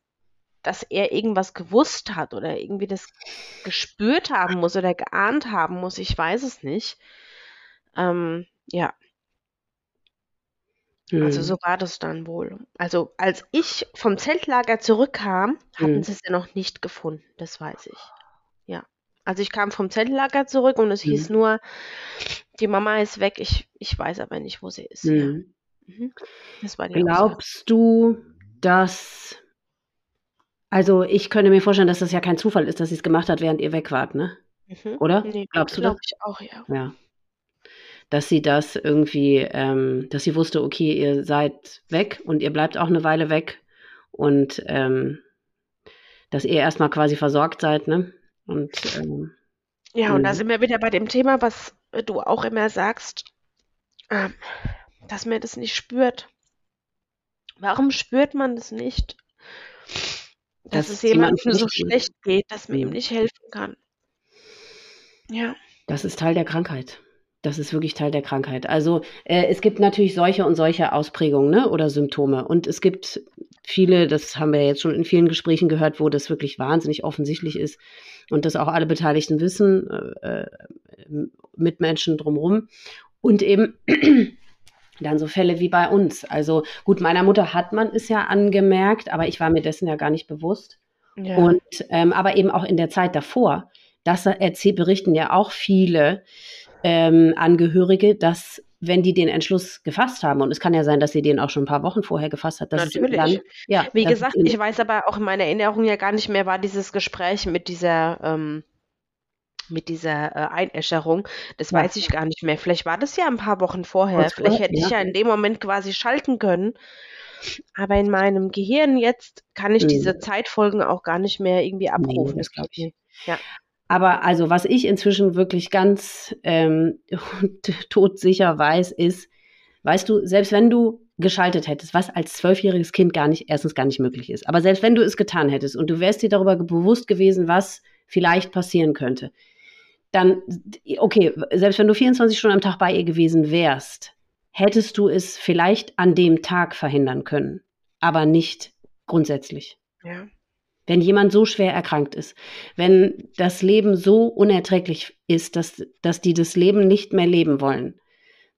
dass er irgendwas gewusst hat oder irgendwie das gespürt haben muss oder geahnt haben muss. Ich weiß es nicht. Ähm, ja. Also so war das dann wohl. Also als ich vom Zeltlager zurückkam, hatten Mhm. sie sie noch nicht gefunden, das weiß ich. Ja. Also ich kam vom Zeltlager zurück und es hieß mhm. nur, die Mama ist weg, ich, ich weiß aber nicht, wo sie ist. Ja. Mhm. Mhm. Das war die Aussage. Glaubst du, dass also ich könnte mir vorstellen, dass das ja kein Zufall ist, dass sie es gemacht hat, während ihr weg wart, ne? Mhm. Oder? Ne, Glaubst du das? glaube ich auch, ja. Ja dass sie das irgendwie, ähm, dass sie wusste, okay, ihr seid weg und ihr bleibt auch eine Weile weg und ähm, dass ihr erstmal quasi versorgt seid, ne? Und ähm, ja, und da sind wir wieder bei dem Thema, was du auch immer sagst, ähm, dass man das nicht spürt. Warum spürt man das nicht? Dass, dass es jemandem so schlecht geht, dass man ihm nicht helfen kann. Ja. Das ist Teil der Krankheit. Das ist wirklich Teil der Krankheit. Also äh, es gibt natürlich solche und solche Ausprägungen ne, oder Symptome. Und es gibt viele, das haben wir jetzt schon in vielen Gesprächen gehört, wo das wirklich wahnsinnig offensichtlich ist und das auch alle Beteiligten wissen, äh, mit Menschen drumherum. Und eben dann so Fälle wie bei uns. Also gut, meiner Mutter hat man es ja angemerkt, aber ich war mir dessen ja gar nicht bewusst. Ja. Und ähm, aber eben auch in der Zeit davor, das erzähl, berichten ja auch viele ähm, Angehörige, dass wenn die den Entschluss gefasst haben, und es kann ja sein, dass sie den auch schon ein paar Wochen vorher gefasst hat, dass Natürlich. Dann, ja, Wie gesagt, ich weiß aber auch in meiner Erinnerung ja gar nicht mehr, war dieses Gespräch mit dieser ähm, mit dieser äh, Einäscherung. Das ja. weiß ich gar nicht mehr. Vielleicht war das ja ein paar Wochen vorher. Kurz Vielleicht hätte ja. ich ja in dem Moment quasi schalten können. Aber in meinem Gehirn jetzt kann ich mhm. diese Zeitfolgen auch gar nicht mehr irgendwie abrufen. Nee, das glaube ich. Ja. Aber also, was ich inzwischen wirklich ganz ähm, todsicher weiß, ist, weißt du, selbst wenn du geschaltet hättest, was als zwölfjähriges Kind gar nicht, erstens gar nicht möglich ist, aber selbst wenn du es getan hättest und du wärst dir darüber bewusst gewesen, was vielleicht passieren könnte, dann, okay, selbst wenn du 24 Stunden am Tag bei ihr gewesen wärst, hättest du es vielleicht an dem Tag verhindern können, aber nicht grundsätzlich. Ja wenn jemand so schwer erkrankt ist, wenn das Leben so unerträglich ist, dass, dass die das Leben nicht mehr leben wollen,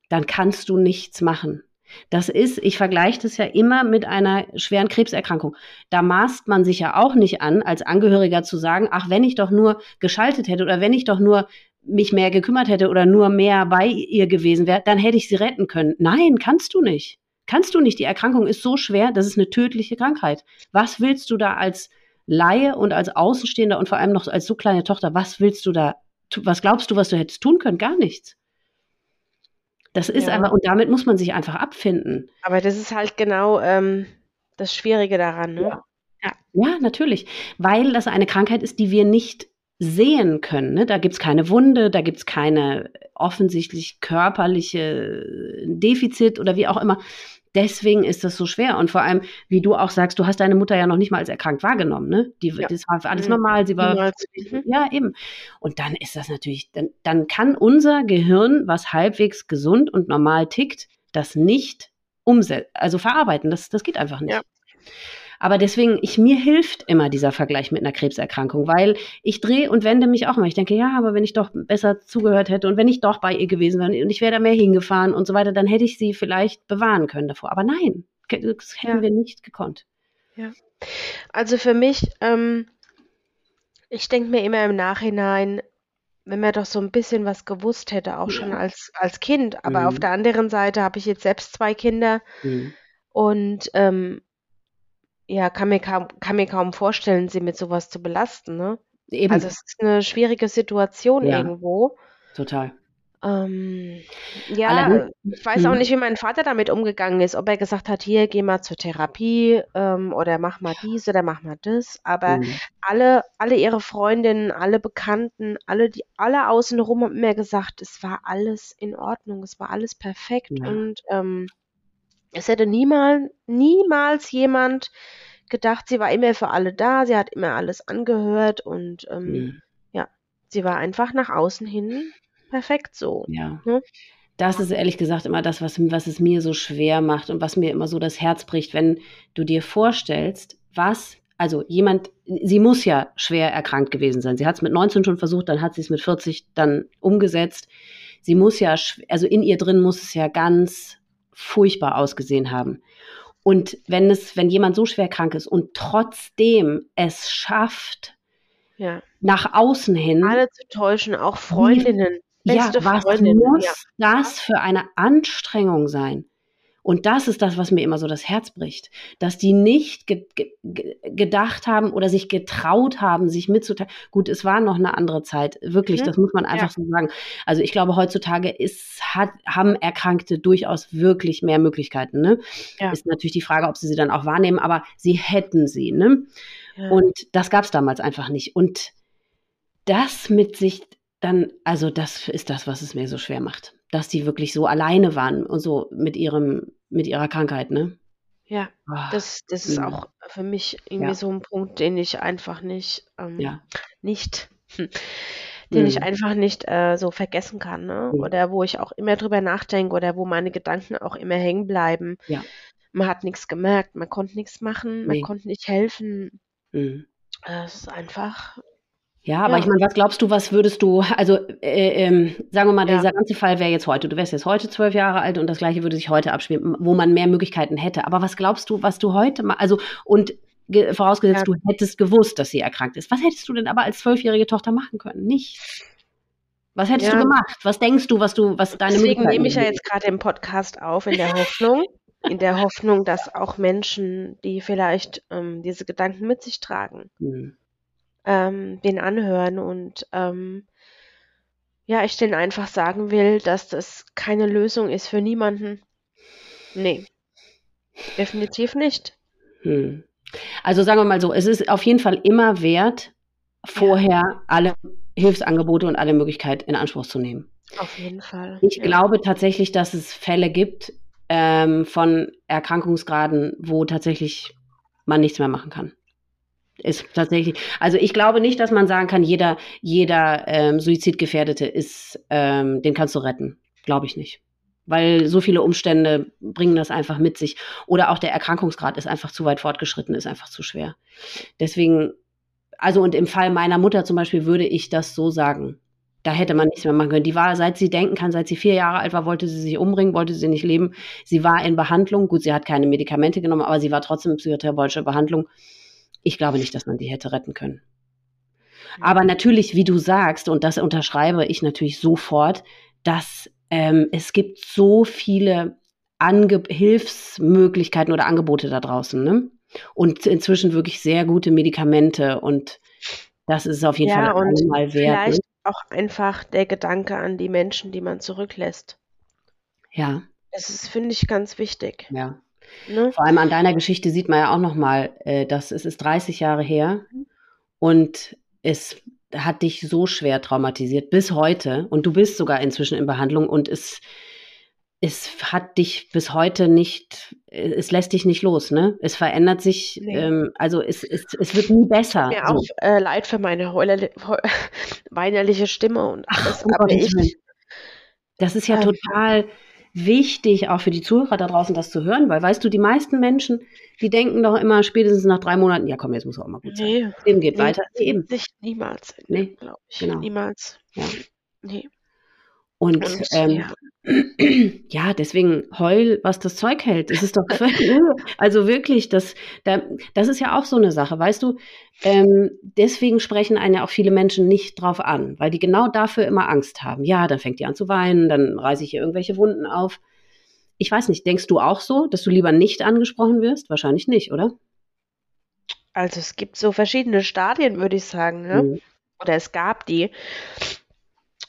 dann kannst du nichts machen. Das ist, ich vergleiche das ja immer mit einer schweren Krebserkrankung. Da maßt man sich ja auch nicht an, als Angehöriger zu sagen, ach, wenn ich doch nur geschaltet hätte oder wenn ich doch nur mich mehr gekümmert hätte oder nur mehr bei ihr gewesen wäre, dann hätte ich sie retten können. Nein, kannst du nicht. Kannst du nicht. Die Erkrankung ist so schwer, das ist eine tödliche Krankheit. Was willst du da als Laie und als Außenstehender und vor allem noch als so kleine Tochter, was willst du da, was glaubst du, was du hättest tun können? Gar nichts. Das ist ja. einfach, und damit muss man sich einfach abfinden. Aber das ist halt genau ähm, das Schwierige daran, ne? Ja. ja. ja, natürlich. Weil das eine Krankheit ist, die wir nicht sehen können. Ne? Da gibt es keine Wunde, da gibt es keine offensichtlich körperliche Defizit oder wie auch immer. Deswegen ist das so schwer. Und vor allem, wie du auch sagst, du hast deine Mutter ja noch nicht mal als erkrankt wahrgenommen, ne? Die, ja. Das war alles mhm. normal. Sie war, mhm. ja, eben. Und dann ist das natürlich, dann, dann kann unser Gehirn, was halbwegs gesund und normal tickt, das nicht umsetzen, also verarbeiten. Das, das geht einfach nicht. Ja. Aber deswegen, ich, mir hilft immer dieser Vergleich mit einer Krebserkrankung, weil ich drehe und wende mich auch immer. Ich denke, ja, aber wenn ich doch besser zugehört hätte und wenn ich doch bei ihr gewesen wäre und ich wäre da mehr hingefahren und so weiter, dann hätte ich sie vielleicht bewahren können davor. Aber nein, das hätten ja. wir nicht gekonnt. Ja. Also für mich, ähm, ich denke mir immer im Nachhinein, wenn man doch so ein bisschen was gewusst hätte, auch ja. schon als, als Kind. Aber mhm. auf der anderen Seite habe ich jetzt selbst zwei Kinder. Mhm. Und ähm, ja, kann mir kaum, kann mir kaum vorstellen, sie mit sowas zu belasten, ne? Eben. Also es ist eine schwierige Situation ja, irgendwo. Total. Ähm, ja, Allerdings, ich weiß auch mhm. nicht, wie mein Vater damit umgegangen ist, ob er gesagt hat, hier, geh mal zur Therapie ähm, oder mach mal dies oder mach mal das. Aber mhm. alle, alle ihre Freundinnen, alle Bekannten, alle, die alle außenrum haben mir gesagt, es war alles in Ordnung, es war alles perfekt ja. und ähm, es hätte niemals, niemals jemand gedacht, sie war immer für alle da, sie hat immer alles angehört und ähm, mhm. ja, sie war einfach nach außen hin perfekt so. Ja. Ne? Das ist ehrlich gesagt immer das, was, was es mir so schwer macht und was mir immer so das Herz bricht, wenn du dir vorstellst, was, also jemand, sie muss ja schwer erkrankt gewesen sein. Sie hat es mit 19 schon versucht, dann hat sie es mit 40 dann umgesetzt. Sie muss ja, also in ihr drin muss es ja ganz furchtbar ausgesehen haben. Und wenn es, wenn jemand so schwer krank ist und trotzdem es schafft, ja. nach außen hin. Alle zu täuschen, auch Freundinnen. Ja, was Freundinnen, muss ja. das für eine Anstrengung sein? Und das ist das, was mir immer so das Herz bricht, dass die nicht ge ge gedacht haben oder sich getraut haben, sich mitzuteilen. Gut, es war noch eine andere Zeit, wirklich, mhm. das muss man einfach ja. so sagen. Also ich glaube, heutzutage ist, hat, haben Erkrankte durchaus wirklich mehr Möglichkeiten. Ne? Ja. Ist natürlich die Frage, ob sie sie dann auch wahrnehmen, aber sie hätten sie. Ne? Ja. Und das gab es damals einfach nicht. Und das mit sich dann, also das ist das, was es mir so schwer macht dass die wirklich so alleine waren und so mit ihrem, mit ihrer Krankheit, ne? Ja, oh, das, das ist mh. auch für mich irgendwie ja. so ein Punkt, den ich einfach nicht, ähm, ja. nicht, hm, den mhm. ich einfach nicht äh, so vergessen kann, ne? Mhm. Oder wo ich auch immer drüber nachdenke oder wo meine Gedanken auch immer hängen bleiben. Ja. Man hat nichts gemerkt, man konnte nichts machen, man nee. konnte nicht helfen. Mhm. Es ist einfach ja, aber ja. ich meine, was glaubst du, was würdest du, also äh, ähm, sagen wir mal, ja. dieser ganze Fall wäre jetzt heute, du wärst jetzt heute zwölf Jahre alt und das gleiche würde sich heute abspielen, wo man mehr Möglichkeiten hätte. Aber was glaubst du, was du heute mal, also und vorausgesetzt, ja. du hättest gewusst, dass sie erkrankt ist. Was hättest du denn aber als zwölfjährige Tochter machen können? Nichts. Was hättest du gemacht? Was denkst du, was du, was deine Deswegen nehme ich ja jetzt gerade den Podcast auf in der Hoffnung, in der Hoffnung, dass auch Menschen, die vielleicht ähm, diese Gedanken mit sich tragen, hm ähm, den anhören und ähm, ja, ich denen einfach sagen will, dass das keine Lösung ist für niemanden. Nee, definitiv nicht. Hm. Also sagen wir mal so, es ist auf jeden Fall immer wert, vorher alle Hilfsangebote und alle Möglichkeiten in Anspruch zu nehmen. Auf jeden Fall. Ich ja. glaube tatsächlich, dass es Fälle gibt ähm, von Erkrankungsgraden, wo tatsächlich man nichts mehr machen kann ist tatsächlich, also ich glaube nicht, dass man sagen kann, jeder, jeder ähm, Suizidgefährdete ist, ähm, den kannst du retten. Glaube ich nicht. Weil so viele Umstände bringen das einfach mit sich. Oder auch der Erkrankungsgrad ist einfach zu weit fortgeschritten, ist einfach zu schwer. Deswegen, also und im Fall meiner Mutter zum Beispiel würde ich das so sagen. Da hätte man nichts mehr machen können. Die war, seit sie denken kann, seit sie vier Jahre alt war, wollte sie sich umbringen, wollte sie nicht leben. Sie war in Behandlung. Gut, sie hat keine Medikamente genommen, aber sie war trotzdem in psychotherapeutischer Behandlung. Ich glaube nicht, dass man die hätte retten können. Aber natürlich, wie du sagst, und das unterschreibe ich natürlich sofort, dass ähm, es gibt so viele Ange Hilfsmöglichkeiten oder Angebote da draußen. Ne? Und inzwischen wirklich sehr gute Medikamente und das ist auf jeden ja, Fall einmal wert. Ne? Vielleicht ne? auch einfach der Gedanke an die Menschen, die man zurücklässt. Ja. Das ist, finde ich, ganz wichtig. Ja. Ne? Vor allem an deiner Geschichte sieht man ja auch nochmal, äh, dass es ist 30 Jahre her und es hat dich so schwer traumatisiert bis heute und du bist sogar inzwischen in Behandlung und es, es hat dich bis heute nicht, es lässt dich nicht los, ne? Es verändert sich, nee. ähm, also es, es, es wird nie besser. Mir so. auch äh, leid für meine weinerliche Stimme und alles, Ach, aber ich, das ist ja ähm, total wichtig, auch für die Zuhörer da draußen das zu hören, weil weißt du, die meisten Menschen, die denken doch immer spätestens nach drei Monaten, ja komm, jetzt muss auch mal gut sein. Nee, Leben geht nee, weiter. Eben. Sich niemals, nee, glaube ich. Genau. Niemals. Ja. Nee. Und, und ähm, ja. ja. deswegen heul, was das Zeug hält. Es ist doch also wirklich, das, das ist ja auch so eine Sache, weißt du. Ähm, deswegen sprechen einen ja auch viele Menschen nicht drauf an, weil die genau dafür immer Angst haben. Ja, dann fängt die an zu weinen, dann reiße ich hier irgendwelche Wunden auf. Ich weiß nicht, denkst du auch so, dass du lieber nicht angesprochen wirst? Wahrscheinlich nicht, oder? Also es gibt so verschiedene Stadien, würde ich sagen. Ne? Mhm. Oder es gab die.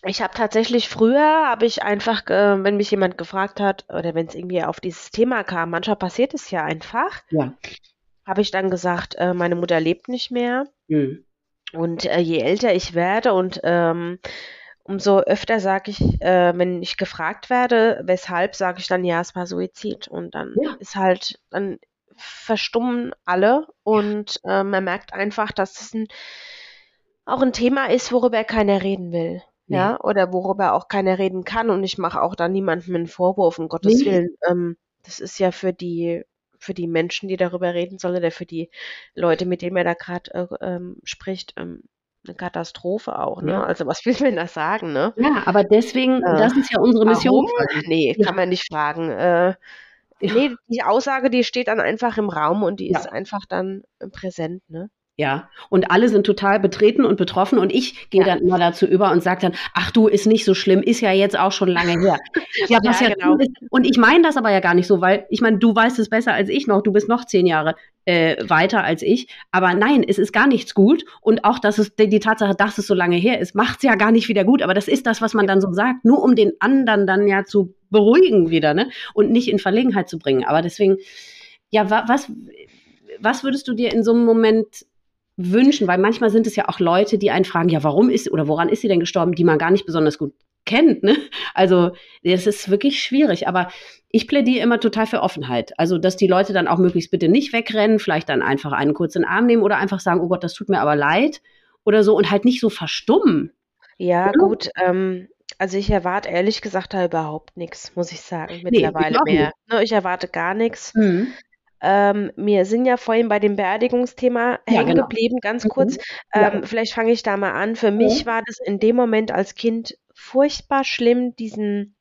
Ich habe tatsächlich früher, habe ich einfach, äh, wenn mich jemand gefragt hat oder wenn es irgendwie auf dieses Thema kam, manchmal passiert es ja einfach, ja. habe ich dann gesagt, äh, meine Mutter lebt nicht mehr. Mhm. Und äh, je älter ich werde und ähm, umso öfter sage ich, äh, wenn ich gefragt werde, weshalb, sage ich dann, ja, es war Suizid. Und dann ja. ist halt, dann verstummen alle und äh, man merkt einfach, dass es ein, auch ein Thema ist, worüber keiner reden will. Nee. Ja, oder worüber auch keiner reden kann. Und ich mache auch da niemandem einen Vorwurf, um Gottes nee. Willen. Ähm, das ist ja für die, für die Menschen, die darüber reden sollen, oder für die Leute, mit denen er da gerade äh, ähm, spricht, ähm, eine Katastrophe auch, ne? Ja. Also was will man da sagen, ne? Ja, aber deswegen, äh, das ist ja unsere Mission. Warum? Nee, ja. kann man nicht fragen. Äh, ja. Nee, die Aussage, die steht dann einfach im Raum und die ist einfach dann präsent, ne? Ja, und alle sind total betreten und betroffen und ich gehe ja. dann immer dazu über und sage dann, ach du, ist nicht so schlimm, ist ja jetzt auch schon lange her. ja, was ja, ja genau. ist, und ich meine das aber ja gar nicht so, weil ich meine, du weißt es besser als ich noch, du bist noch zehn Jahre äh, weiter als ich, aber nein, es ist gar nichts gut und auch, dass es die, die Tatsache, dass es so lange her ist, macht es ja gar nicht wieder gut, aber das ist das, was man dann so sagt, nur um den anderen dann ja zu beruhigen wieder, ne, und nicht in Verlegenheit zu bringen, aber deswegen, ja, wa was, was würdest du dir in so einem Moment wünschen, weil manchmal sind es ja auch Leute, die einen fragen, ja, warum ist oder woran ist sie denn gestorben, die man gar nicht besonders gut kennt. Ne? Also es ist wirklich schwierig, aber ich plädiere immer total für Offenheit. Also, dass die Leute dann auch möglichst bitte nicht wegrennen, vielleicht dann einfach einen kurzen Arm nehmen oder einfach sagen, oh Gott, das tut mir aber leid oder so und halt nicht so verstummen. Ja, gut. Ähm, also ich erwarte ehrlich gesagt da überhaupt nichts, muss ich sagen, mittlerweile nee, mehr. Ne, ich erwarte gar nichts. Mhm. Ähm, wir sind ja vorhin bei dem Beerdigungsthema ja, hängen genau. geblieben, ganz kurz. Mhm. Ähm, ja. Vielleicht fange ich da mal an. Für mich ja. war das in dem Moment als Kind furchtbar schlimm, diesen,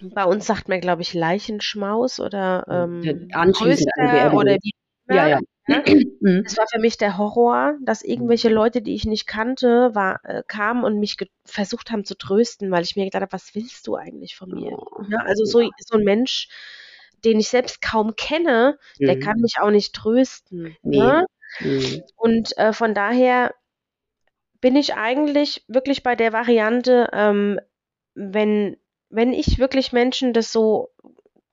bei uns sagt man, glaube ich, Leichenschmaus oder ähm, Tröster oder wie. Ja, ja. Ja? Mhm. Das war für mich der Horror, dass irgendwelche Leute, die ich nicht kannte, war, äh, kamen und mich versucht haben zu trösten, weil ich mir gedacht habe, was willst du eigentlich von mir? Oh, ja, also so, so ein Mensch, den ich selbst kaum kenne, mhm. der kann mich auch nicht trösten. Nee. Ne? Mhm. Und äh, von daher bin ich eigentlich wirklich bei der Variante, ähm, wenn, wenn ich wirklich Menschen das so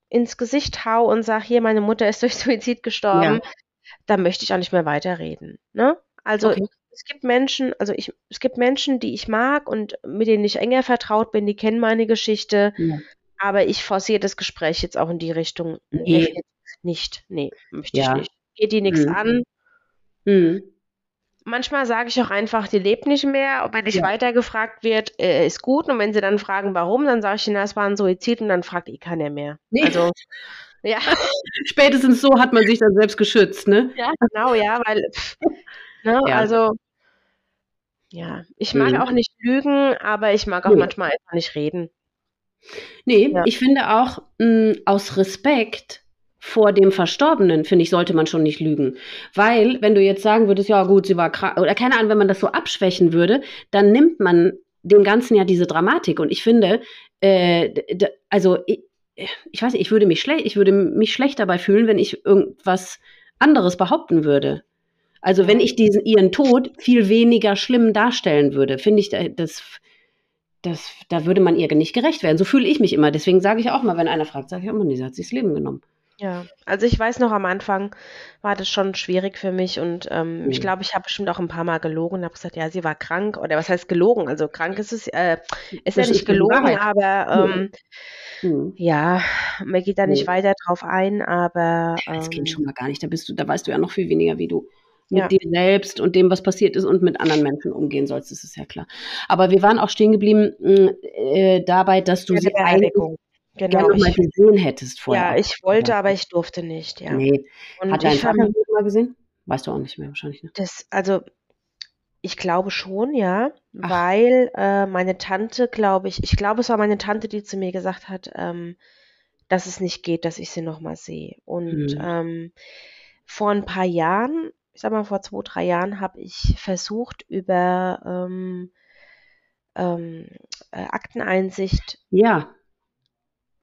ins Gesicht hau und sage, hier, meine Mutter ist durch Suizid gestorben, ja da möchte ich auch nicht mehr weiterreden. Ne? Also okay. es gibt Menschen, also ich, es gibt Menschen, die ich mag und mit denen ich enger vertraut bin, die kennen meine Geschichte, ja. Aber ich forciere das Gespräch jetzt auch in die Richtung. Nee. Nicht, nee, möchte ja. ich nicht. Geht die nichts mhm. an. Mhm. Manchmal sage ich auch einfach, die lebt nicht mehr. Und wenn ich ja. weiter gefragt wird, äh, ist gut. Und wenn sie dann fragen, warum, dann sage ich ihnen, das war ein Suizid und dann fragt eh keiner mehr. Nee. Also ja. Spätestens so hat man sich dann selbst geschützt, ne? Ja, genau, ja, weil, ne, ja. also, ja, ich mag mhm. auch nicht lügen, aber ich mag auch manchmal einfach nicht reden. Nee, ja. ich finde auch mh, aus Respekt vor dem Verstorbenen, finde ich, sollte man schon nicht lügen. Weil, wenn du jetzt sagen würdest, ja gut, sie war krank, oder keine Ahnung, wenn man das so abschwächen würde, dann nimmt man dem Ganzen ja diese Dramatik. Und ich finde, äh, also ich, ich weiß nicht, ich würde mich schlecht, ich würde mich schlecht dabei fühlen, wenn ich irgendwas anderes behaupten würde. Also wenn ich diesen ihren Tod viel weniger schlimm darstellen würde, finde ich das, das, da würde man ihr nicht gerecht werden. So fühle ich mich immer. Deswegen sage ich auch mal, wenn einer fragt, sage ich immer, nee, sie hat sich das Leben genommen. Ja, also ich weiß noch, am Anfang war das schon schwierig für mich und ähm, mhm. ich glaube, ich habe bestimmt auch ein paar Mal gelogen und habe gesagt, ja, sie war krank oder was heißt gelogen? Also krank ist es, äh, ist das ja nicht gelogen, aber ähm, mhm. ja, man geht da nicht mhm. weiter drauf ein, aber ähm, das geht schon mal gar nicht. Da bist du, da weißt du ja noch viel weniger, wie du mit ja. dir selbst und dem, was passiert ist und mit anderen Menschen umgehen sollst, das ist ja klar. Aber wir waren auch stehen geblieben äh, dabei, dass du ja, sie eigentlich genau, gerne mal gesehen hättest vorher. Ja, ich wollte, aber ich durfte nicht, ja. Nee. Und Hat dein Vater mal gesehen? Weißt du auch nicht mehr wahrscheinlich. Ne? Das, also ich glaube schon, ja, Ach. weil äh, meine Tante, glaube ich, ich glaube, es war meine Tante, die zu mir gesagt hat, ähm, dass es nicht geht, dass ich sie nochmal sehe. Und hm. ähm, vor ein paar Jahren, ich sag mal vor zwei, drei Jahren, habe ich versucht, über ähm, ähm, äh, Akteneinsicht ja.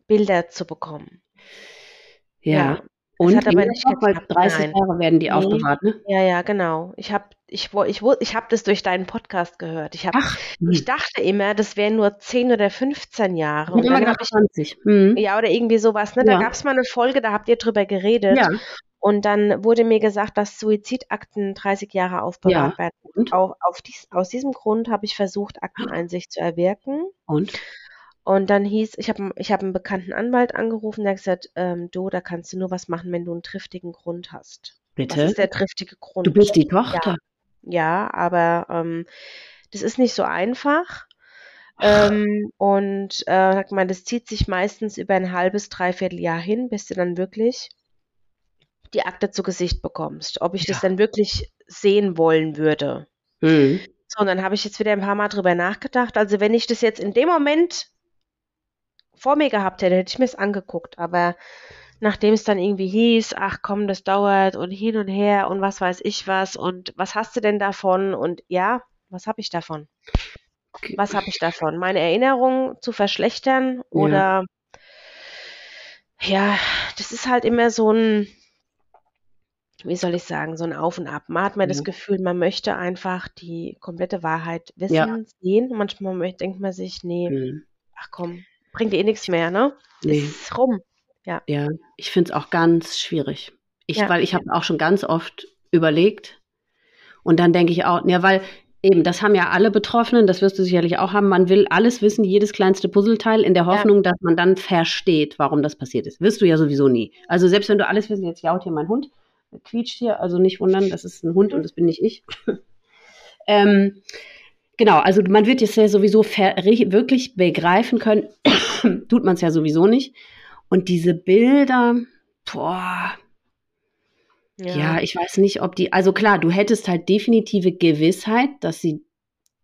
Bilder zu bekommen. Ja. ja. Und hat aber nicht geklappt. 30 Nein. Jahre werden die nee. aufbewahrt, ne? Ja, ja, genau. Ich habe ich, ich, ich hab das durch deinen Podcast gehört. Ich, hab, Ach, ich hm. dachte immer, das wären nur 10 oder 15 Jahre. Und dann immer ich, 20. Hm. Ja, oder irgendwie sowas. Ne? Da ja. gab es mal eine Folge, da habt ihr drüber geredet. Ja. Und dann wurde mir gesagt, dass Suizidakten 30 Jahre aufbewahrt ja. werden. Und? Auf, auf dies, aus diesem Grund habe ich versucht, Akteneinsicht zu erwirken. Und? Und dann hieß, ich habe ich hab einen bekannten Anwalt angerufen, der hat gesagt, ähm, du, da kannst du nur was machen, wenn du einen triftigen Grund hast. Bitte? Was ist der triftige Grund? Du bist die Tochter. Ja, ja aber ähm, das ist nicht so einfach. Ähm, und äh, hat gemeint, das zieht sich meistens über ein halbes, dreiviertel Jahr hin, bis du dann wirklich die Akte zu Gesicht bekommst. Ob ich ja. das dann wirklich sehen wollen würde. Mhm. So, und dann habe ich jetzt wieder ein paar Mal drüber nachgedacht. Also wenn ich das jetzt in dem Moment vor mir gehabt hätte, hätte ich mir es angeguckt. Aber nachdem es dann irgendwie hieß, ach komm, das dauert und hin und her und was weiß ich was und was hast du denn davon? Und ja, was habe ich davon? Was habe ich davon? Meine Erinnerung zu verschlechtern oder ja. ja, das ist halt immer so ein, wie soll ich sagen, so ein Auf und Ab. Man hat mir ja. das Gefühl, man möchte einfach die komplette Wahrheit wissen, ja. sehen. Manchmal denkt man sich, nee, mhm. ach komm, bringt eh nichts mehr, ne? Nee. Ist rum. Ja. Ja, ich finde es auch ganz schwierig. Ich, ja. Weil ich habe auch schon ganz oft überlegt und dann denke ich auch, ja, weil eben, das haben ja alle Betroffenen, das wirst du sicherlich auch haben, man will alles wissen, jedes kleinste Puzzleteil, in der Hoffnung, ja. dass man dann versteht, warum das passiert ist. Wirst du ja sowieso nie. Also selbst wenn du alles wissen, jetzt jaut hier mein Hund, quietscht hier, also nicht wundern, das ist ein Hund und das bin nicht ich. ähm, genau, also man wird jetzt ja sowieso wirklich begreifen können, tut man es ja sowieso nicht. Und diese Bilder, boah, ja. ja, ich weiß nicht, ob die, also klar, du hättest halt definitive Gewissheit, dass sie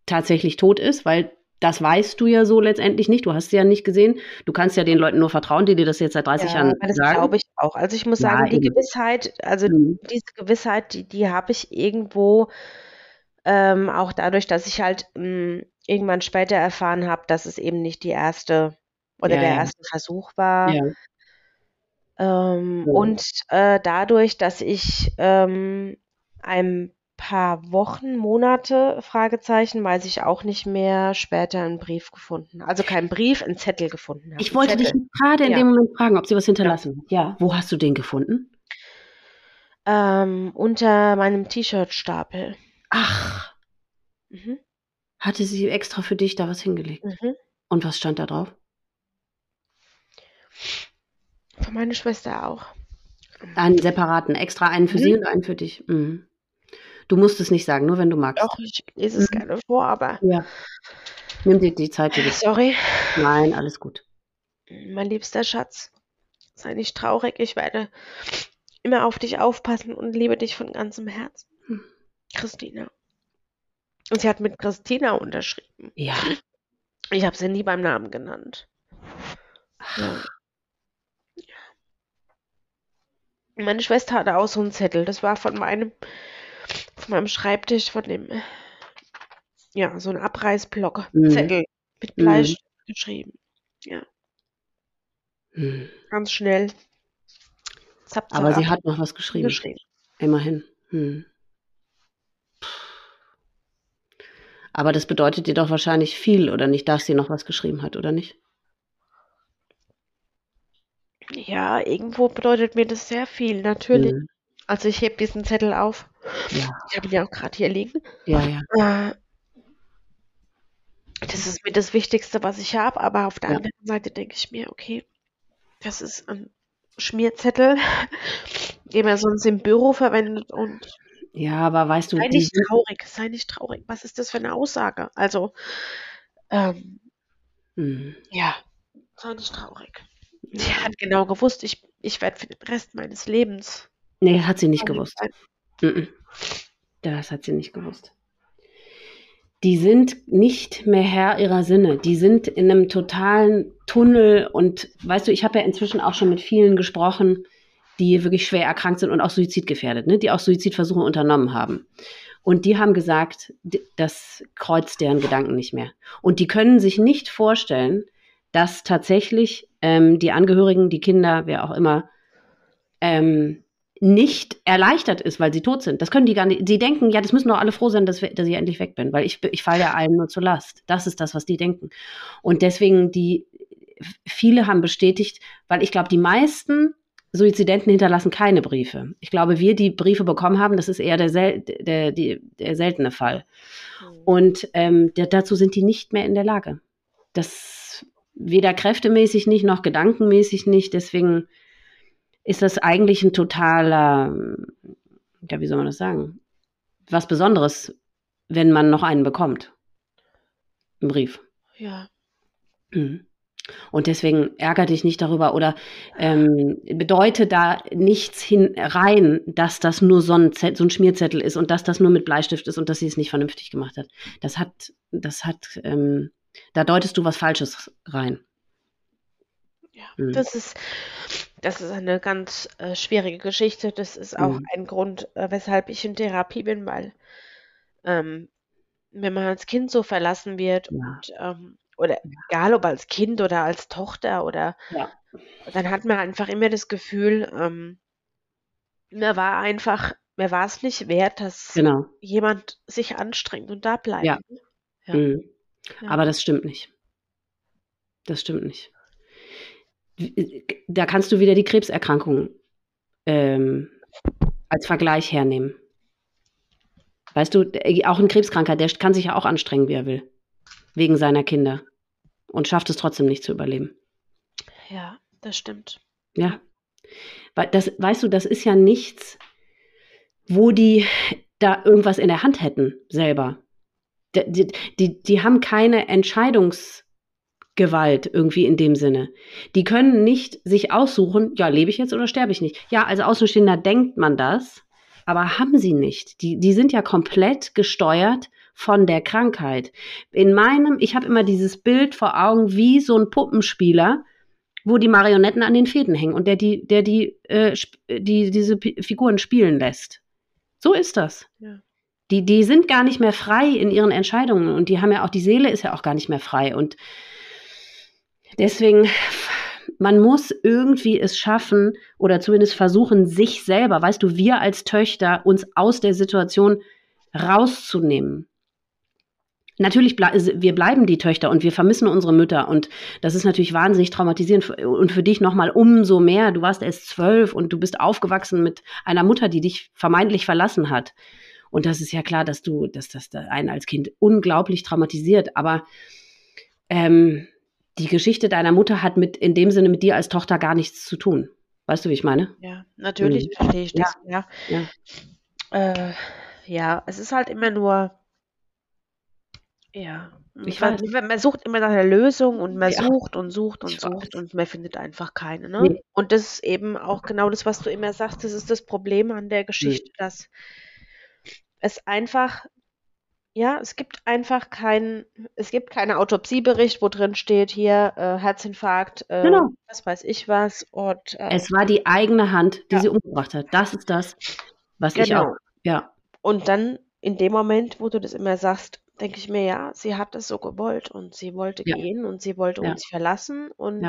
tatsächlich tot ist, weil das weißt du ja so letztendlich nicht. Du hast sie ja nicht gesehen. Du kannst ja den Leuten nur vertrauen, die dir das jetzt seit 30 ja, Jahren das sagen. Auch. Also ich muss ja, sagen, die eben. Gewissheit, also mhm. diese Gewissheit, die, die habe ich irgendwo ähm, auch dadurch, dass ich halt mh, hm, irgendwann später erfahren habe, dass es eben nicht die erste oder ja, der erste Versuch war. Ähm, und äh, dadurch, dass ich ähm, einem paar Wochen, Monate, Fragezeichen, weiß ich auch nicht mehr, später einen Brief gefunden. Also kein Brief, einen Zettel gefunden habe. Ich wollte dich gerade in ja. dem Moment fragen, ob sie was hinterlassen ja. ja. Wo hast du den gefunden? Ähm, unter meinem T-Shirt-Stapel. Ach. Mhm. Hatte sie extra für dich da was hingelegt? Mhm. Und was stand da drauf? Für meine Schwester auch. Einen separaten, extra einen für mhm. sie und einen für dich. Mhm. Du musst es nicht sagen, nur wenn du magst. Doch, ich lese es mhm. gerne vor, aber. Ja. Nimm dir die Zeit. Die Sorry. Nein, alles gut. Mein liebster Schatz, sei nicht traurig. Ich werde immer auf dich aufpassen und liebe dich von ganzem Herzen. Hm. Christina. Und sie hat mit Christina unterschrieben. Ja. Ich habe sie nie beim Namen genannt. Ja. Meine Schwester hatte auch so einen Zettel. Das war von meinem auf meinem Schreibtisch von dem, ja, so ein Abreißblock, mhm. Zettel mit mhm. Bleistift mhm. geschrieben. Ja. Mhm. Ganz schnell. Zap, zap, Aber sie hat noch was geschrieben. geschrieben. Immerhin. Hm. Aber das bedeutet dir doch wahrscheinlich viel, oder nicht, dass sie noch was geschrieben hat, oder nicht? Ja, irgendwo bedeutet mir das sehr viel, natürlich. Mhm. Also ich hebe diesen Zettel auf. Ja. Ich habe ihn ja auch gerade hier liegen. Ja, ja. Äh, das ist mir das Wichtigste, was ich habe, aber auf der ja. anderen Seite denke ich mir, okay, das ist ein Schmierzettel, den man sonst im Büro verwendet und ja, aber weißt du, sei nicht traurig, sei nicht traurig. Was ist das für eine Aussage? Also, ähm, hm. ja, sei nicht traurig. Sie hat genau gewusst, ich, ich werde für den Rest meines Lebens Nee, hat sie nicht gewusst. Das hat sie nicht gewusst. Die sind nicht mehr Herr ihrer Sinne. Die sind in einem totalen Tunnel. Und weißt du, ich habe ja inzwischen auch schon mit vielen gesprochen, die wirklich schwer erkrankt sind und auch suizidgefährdet, ne? die auch Suizidversuche unternommen haben. Und die haben gesagt, das kreuzt deren Gedanken nicht mehr. Und die können sich nicht vorstellen, dass tatsächlich ähm, die Angehörigen, die Kinder, wer auch immer, ähm, nicht erleichtert ist, weil sie tot sind. Das können die gar nicht. Sie denken, ja, das müssen doch alle froh sein, dass, dass ich endlich weg bin, weil ich, ich falle ja allen nur zur Last. Das ist das, was die denken. Und deswegen, die, viele haben bestätigt, weil ich glaube, die meisten Suizidenten hinterlassen keine Briefe. Ich glaube, wir, die Briefe bekommen haben, das ist eher der, sel der, der, der seltene Fall. Mhm. Und ähm, dazu sind die nicht mehr in der Lage. Das weder kräftemäßig nicht, noch gedankenmäßig nicht. Deswegen ist das eigentlich ein totaler, ja, wie soll man das sagen? Was Besonderes, wenn man noch einen bekommt. Im Brief. Ja. Mhm. Und deswegen ärgere dich nicht darüber oder ähm, bedeute da nichts hin rein, dass das nur so ein, so ein, Schmierzettel ist und dass das nur mit Bleistift ist und dass sie es nicht vernünftig gemacht hat. Das hat, das hat, ähm, da deutest du was Falsches rein. Ja, mhm. das ist, das ist eine ganz äh, schwierige Geschichte. Das ist auch mhm. ein Grund, äh, weshalb ich in Therapie bin, weil ähm, wenn man als Kind so verlassen wird ja. und ähm, oder egal ob als Kind oder als Tochter oder ja. dann hat man einfach immer das Gefühl, ähm, mir war einfach, mir war es nicht wert, dass genau. jemand sich anstrengt und da bleibt. Ja. Mhm. Aber das stimmt nicht. Das stimmt nicht da kannst du wieder die Krebserkrankung ähm, als Vergleich hernehmen. Weißt du, auch ein Krebskranker, der kann sich ja auch anstrengen, wie er will. Wegen seiner Kinder. Und schafft es trotzdem nicht zu überleben. Ja, das stimmt. Ja. Das, weißt du, das ist ja nichts, wo die da irgendwas in der Hand hätten, selber. die, die, die haben keine Entscheidungsgewalt irgendwie in dem Sinne. Die können nicht sich aussuchen, ja, lebe ich jetzt oder sterbe ich nicht. Ja, als Außenstehender denkt man das, aber haben sie nicht. Die, die sind ja komplett gesteuert von der Krankheit. In meinem, ich habe immer dieses Bild vor Augen wie so ein Puppenspieler, wo die Marionetten an den Fäden hängen und der die, der die, äh, die diese P Figuren spielen lässt. So ist das. Ja. Die, die sind gar nicht mehr frei in ihren Entscheidungen und die haben ja auch, die Seele ist ja auch gar nicht mehr frei. Und deswegen, man muss irgendwie es schaffen oder zumindest versuchen, sich selber, weißt du, wir als Töchter, uns aus der Situation rauszunehmen. Natürlich, ble wir bleiben die Töchter und wir vermissen unsere Mütter und das ist natürlich wahnsinnig traumatisierend und für dich nochmal umso mehr. Du warst erst zwölf und du bist aufgewachsen mit einer Mutter, die dich vermeintlich verlassen hat. Und das ist ja klar, dass du, dass das einen als Kind unglaublich traumatisiert. Aber ähm, die Geschichte deiner Mutter hat mit in dem Sinne mit dir als Tochter gar nichts zu tun. Weißt du, wie ich meine? Ja, natürlich mhm. verstehe ich das. Ja. Ja. Ja. Äh, ja, es ist halt immer nur ja. Ich man, man sucht immer nach einer Lösung und man ja. sucht und sucht und ich sucht weiß. und man findet einfach keine. Ne? Nee. Und das ist eben auch genau das, was du immer sagst, das ist das Problem an der Geschichte, nee. dass es einfach, ja, es gibt einfach keinen, es gibt keinen Autopsiebericht, wo drin steht, hier äh, Herzinfarkt, äh, genau. was weiß ich was. Und, äh, es war die eigene Hand, die ja. sie umgebracht hat. Das ist das, was genau. ich auch, ja. Und dann in dem Moment, wo du das immer sagst, denke ich mir, ja, sie hat es so gewollt und sie wollte ja. gehen und sie wollte ja. uns verlassen und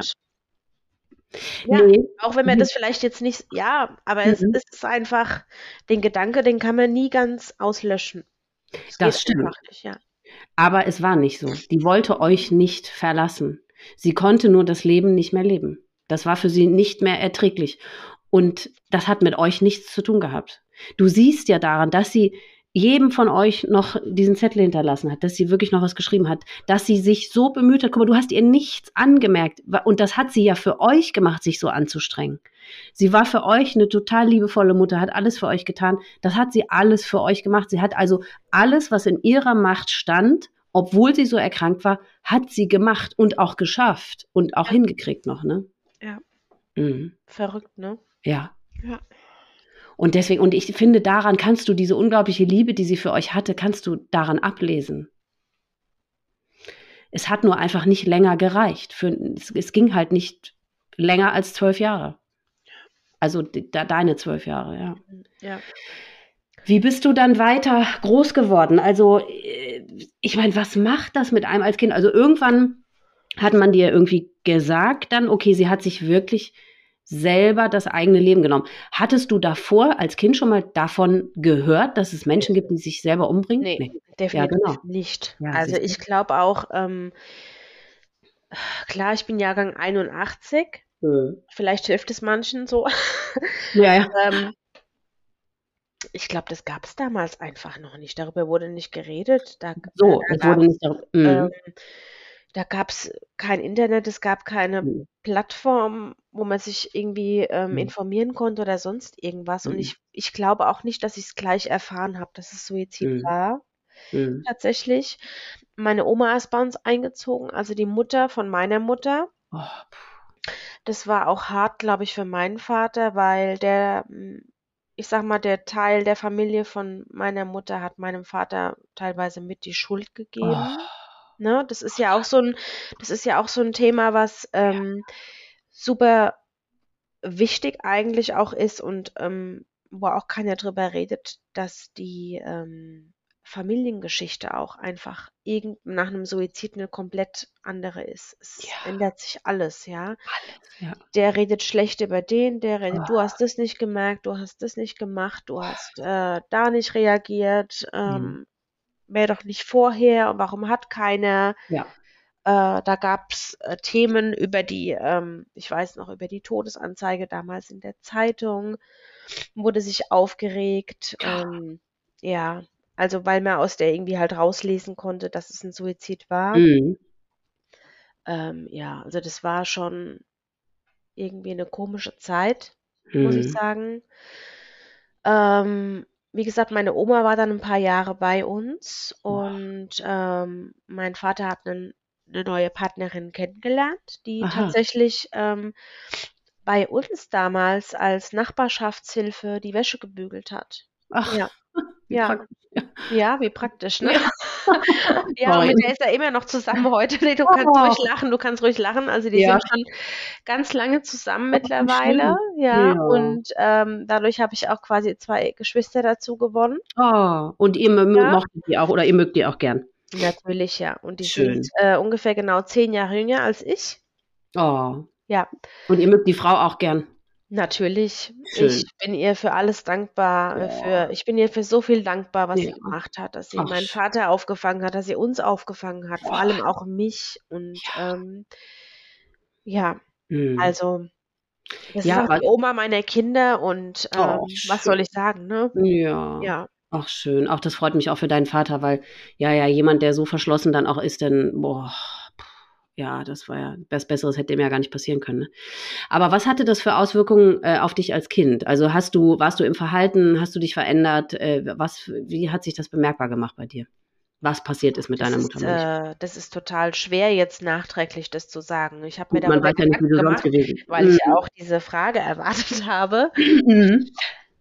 ja, nee. auch wenn man mhm. das vielleicht jetzt nicht, ja, aber mhm. es, ist einfach, den Gedanke, den kann man nie ganz auslöschen. Das, das stimmt. Nicht, ja. Aber es war nicht so. Die wollte euch nicht verlassen. Sie konnte nur das Leben nicht mehr leben. Das war für sie nicht mehr erträglich. Und das hat mit euch nichts zu tun gehabt. Du siehst ja daran, dass sie jedem von euch noch diesen Zettel hinterlassen hat, dass sie wirklich noch was geschrieben hat, dass sie sich so bemüht hat. Guck mal, du hast ihr nichts angemerkt. Und das hat sie ja für euch gemacht, sich so anzustrengen. Sie war für euch eine total liebevolle Mutter, hat alles für euch getan. Das hat sie alles für euch gemacht. Sie hat also alles, was in ihrer Macht stand, obwohl sie so erkrankt war, hat sie gemacht und auch geschafft und auch ja. hingekriegt noch, ne? Ja. Mhm. Verrückt, ne? Ja. Ja. Und deswegen, und ich finde, daran kannst du diese unglaubliche Liebe, die sie für euch hatte, kannst du daran ablesen. Es hat nur einfach nicht länger gereicht. Für, es, es ging halt nicht länger als zwölf Jahre. Also de, deine zwölf Jahre, ja. Ja. Wie bist du dann weiter groß geworden? Also, äh, ich meine, was macht das mit einem als Kind? Also irgendwann hat man dir irgendwie gesagt dann, okay, sie hat sich wirklich selber das eigene Leben genommen. Hattest du davor als Kind schon mal davon gehört, dass es Menschen gibt, die sich selber umbringen? Nee, nee. definitiv ja, genau. nicht. Ja, also ich glaube auch, ähm, klar, ich bin Jahrgang 81. Mhm. Vielleicht hilft es manchen so. Ja, ja. ähm, ich glaube, das gab es damals einfach noch nicht. Darüber wurde nicht geredet. Da, so, da, wurde nicht darüber. Da gab es kein Internet, es gab keine mhm. Plattform, wo man sich irgendwie ähm, mhm. informieren konnte oder sonst irgendwas. Mhm. Und ich, ich glaube auch nicht, dass ich es gleich erfahren habe, dass es Suizid war. Tatsächlich. Meine Oma ist bei uns eingezogen, also die Mutter von meiner Mutter. Oh. Das war auch hart, glaube ich, für meinen Vater, weil der, hm, ich sag mal, der Teil der Familie von meiner Mutter hat meinem Vater teilweise mit die Schuld gegeben. Oh. Ne? Das ist ja auch so ein, das ist ja auch so ein Thema, was ähm, super wichtig eigentlich auch ist und ähm, wo auch keiner drüber redet, dass die ähm, Familiengeschichte auch einfach irgend nach einem Suizid eine komplett andere ist. Es ja. ändert sich alles, ja. Alles, ja. Der redet schlecht über den, der redet, oh. du hast das nicht gemerkt, du hast das nicht gemacht, du hast äh, da nicht reagiert. Ähm, mhm wäre doch nicht vorher und warum hat keiner? Ja. Äh, da gab es äh, Themen über die, ähm, ich weiß noch, über die Todesanzeige damals in der Zeitung, wurde sich aufgeregt. Ähm, ja, also weil man aus der irgendwie halt rauslesen konnte, dass es ein Suizid war. Mhm. Ähm, ja, also das war schon irgendwie eine komische Zeit, mhm. muss ich mhm. sagen. Ähm, wie gesagt, meine Oma war dann ein paar Jahre bei uns und ähm, mein Vater hat einen, eine neue Partnerin kennengelernt, die Aha. tatsächlich ähm, bei uns damals als Nachbarschaftshilfe die Wäsche gebügelt hat. Ach, Ja, wie ja, praktisch. ja, wie praktisch, ne? Ja. Ja, und Sorry. mit der ist er immer noch zusammen heute. Nee, du kannst Oh. ruhig lachen, du kannst ruhig lachen. Also die Ja. sind schon ganz lange zusammen mittlerweile, ja. Ja. Und ähm, dadurch habe ich auch quasi zwei Geschwister dazu gewonnen. Oh, und ihr Ja. mochtet die auch oder ihr mögt die auch gern. Natürlich, ja. Und die Schön. sind äh, ungefähr genau zehn Jahre jünger als ich. Oh. Ja, Und ihr mögt die Frau auch gern. Natürlich. Schön. Ich bin ihr für alles dankbar. äh, Ja. Für, ich bin ihr für so viel dankbar, was sie Ja. gemacht hat, dass sie Ach, meinen. Vater aufgefangen hat, dass sie uns aufgefangen hat, vor Boah. allem auch mich. Und Ja. ähm, ja, Hm. also das Ja, ist auch aber die Oma meiner Kinder und ähm, oh, was soll ich sagen, ne? Ja. Ja, Ach, schön. Auch das freut mich auch für deinen Vater, weil ja, ja, jemand, der so verschlossen dann auch ist, dann, boah, ja, das war ja, was Besseres hätte dem ja gar nicht passieren können. Ne? Aber was hatte das für Auswirkungen äh, auf dich als Kind? Also hast du, warst du im Verhalten, hast du dich verändert? Äh, was, wie hat sich das bemerkbar gemacht bei dir? Was passiert ist mit das deiner ist, Muttermilch? äh, das ist total schwer, jetzt nachträglich das zu sagen. Ich habe mir man darüber ja wie Gedanken sonst gemacht, gewesen weil ich ja Mhm. auch diese Frage erwartet habe. Mhm.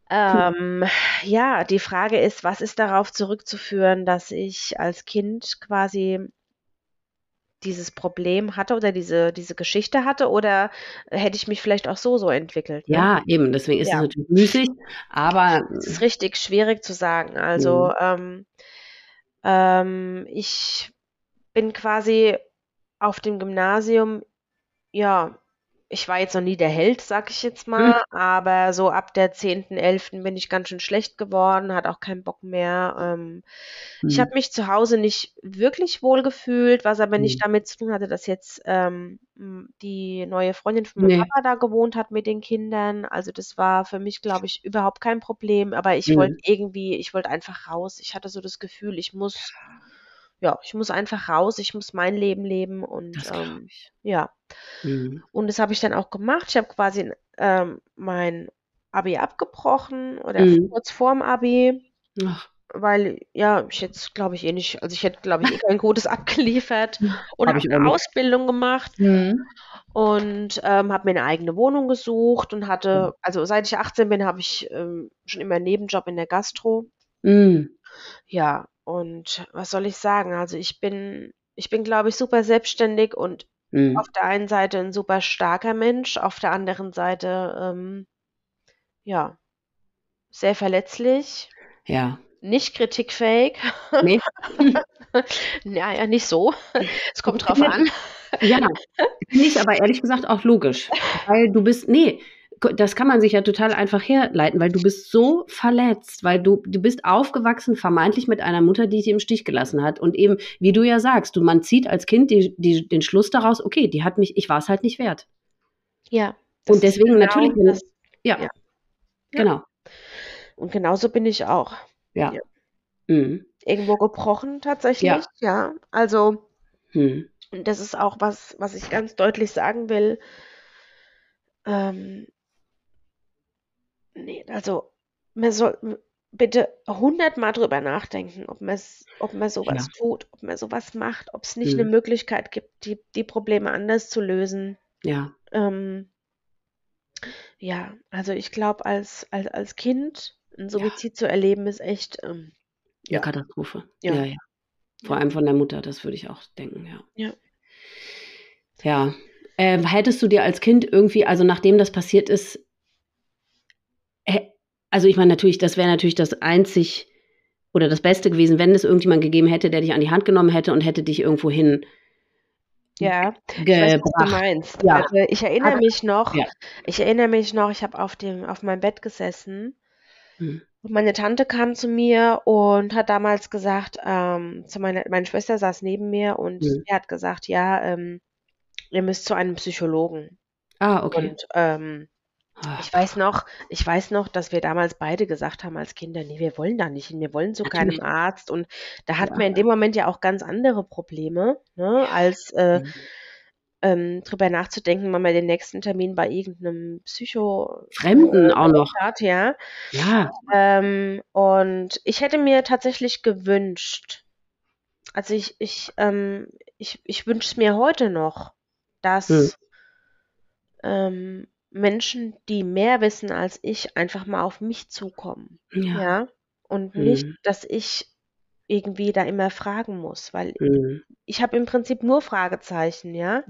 Ähm, ja, die Frage ist, was ist darauf zurückzuführen, dass ich als Kind quasi dieses Problem hatte oder diese, diese Geschichte hatte oder hätte ich mich vielleicht auch so so entwickelt, ne? Ja, eben, deswegen ist es Ja, natürlich müßig, aber es ist richtig schwierig zu sagen. Also mhm. ähm, ähm, ich bin quasi auf dem Gymnasium, ja, ich war jetzt noch nie der Held, sag ich jetzt Mhm. mal, aber so ab der 10., 11. bin ich ganz schön schlecht geworden, hatte auch keinen Bock mehr. Ähm, ich Mhm. habe mich zu Hause nicht wirklich wohl gefühlt, was aber Mhm. nicht damit zu tun hatte, dass jetzt ähm, die neue Freundin von meinem Nee. Papa da gewohnt hat mit den Kindern. Also das war für mich, glaube ich, überhaupt kein Problem. Aber ich wollte Mhm. irgendwie, ich wollte einfach raus. Ich hatte so das Gefühl, ich muss, ja, ich muss einfach raus, ich muss mein Leben leben und ähm, ja. Mhm. Und das habe ich dann auch gemacht. Ich habe quasi ähm, mein Abi abgebrochen oder Mhm. kurz vorm Abi, Ach. weil ja, ich jetzt glaube ich eh nicht, also ich hätte glaube ich eh kein gutes abgeliefert und Habe auch eine. Ausbildung gemacht Mhm. und ähm, habe mir eine eigene Wohnung gesucht und Mhm. hatte, also seit ich 18 bin, habe ich ähm, schon immer einen Nebenjob in der Gastro. Mhm. Ja, und was soll ich sagen? Also ich bin, ich bin, glaube ich, super selbstständig und Mhm. auf der einen Seite ein super starker Mensch, auf der anderen Seite, ähm, ja, sehr verletzlich, Ja. nicht kritikfähig. Ne? Ja, ja, nicht so. Es kommt drauf an. ja, finde ich aber ehrlich gesagt auch logisch, weil du bist ne, k das kann man sich ja total einfach herleiten, weil du bist so verletzt, weil du du bist aufgewachsen vermeintlich mit einer Mutter, die dich im Stich gelassen hat und eben, wie du ja sagst, du man zieht als Kind die die den Schluss daraus: „Okay, die hat mich ich war's halt nicht wert.“ Ja, Und deswegen natürlich, genau wenn das. ja, Ja, ja. genau. Und genauso bin ich auch. Ja. Ja. Mhm. Irgendwo gebrochen Ja. tatsächlich, ja. Also Mhm. und das ist auch was, was ich ganz deutlich sagen will. Ähm, ne, also man soll bitte hundertmal drüber nachdenken, ob man's ob man so Ja. was tut, ob man so was macht, ob's nicht 'ne Mhm. Möglichkeit gibt, die die Probleme anders zu lösen. Ja. Ähm ja, also ich glaube, als als als Kind 'n Ja. Suizid zu erleben, ist echt, ähm, ja. Katastrophe. Ja. Ja, ja. Vor Ja. allem von der Mutter, das würde ich auch denken, ja. Ja. Ja. Ähm, hättest du dir als Kind irgendwie also nachdem das passiert ist also ich meine natürlich, das wäre natürlich das einzig oder das Beste gewesen, wenn es irgendjemand gegeben hätte, der dich an die Hand genommen hätte und hätte dich irgendwohin Ja, ich weiß, was du meinst. Ja. Also, ich erinnere mich noch ja. ich erinnere mich noch, ich habe auf dem auf meinem Bett gesessen Mhm. und meine Tante kam zu mir und hat damals gesagt, ähm, zu meiner meine Schwester saß neben mir und Mhm. sie hat gesagt: „Ja, ähm, ihr müsst zu einem Psychologen.“ Ah, okay. Und, ähm. Ich weiß noch ich weiß noch, dass wir damals beide gesagt haben als Kinder: „Ne, wir wollen da nicht hin, wir wollen zu keinem. Arzt.“ Und da hat Ja. man in dem Moment ja auch ganz andere Probleme, ne, als, äh Mhm. ähm, drüber nachzudenken, wenn man den nächsten Termin bei irgendeinem Psycho Fremden äh, auch noch hat, ja. Ja. Ähm, und ich hätte mir tatsächlich gewünscht, also ich, ich, ähm, ich, ich wünsche es mir heute noch, dass hm. ähm, Menschen, die mehr wissen als ich, einfach mal auf mich zukommen. Ja. ja? Und hm. nicht, dass ich irgendwie da immer fragen muss, weil hm. ich habe im Prinzip nur Fragezeichen, ja.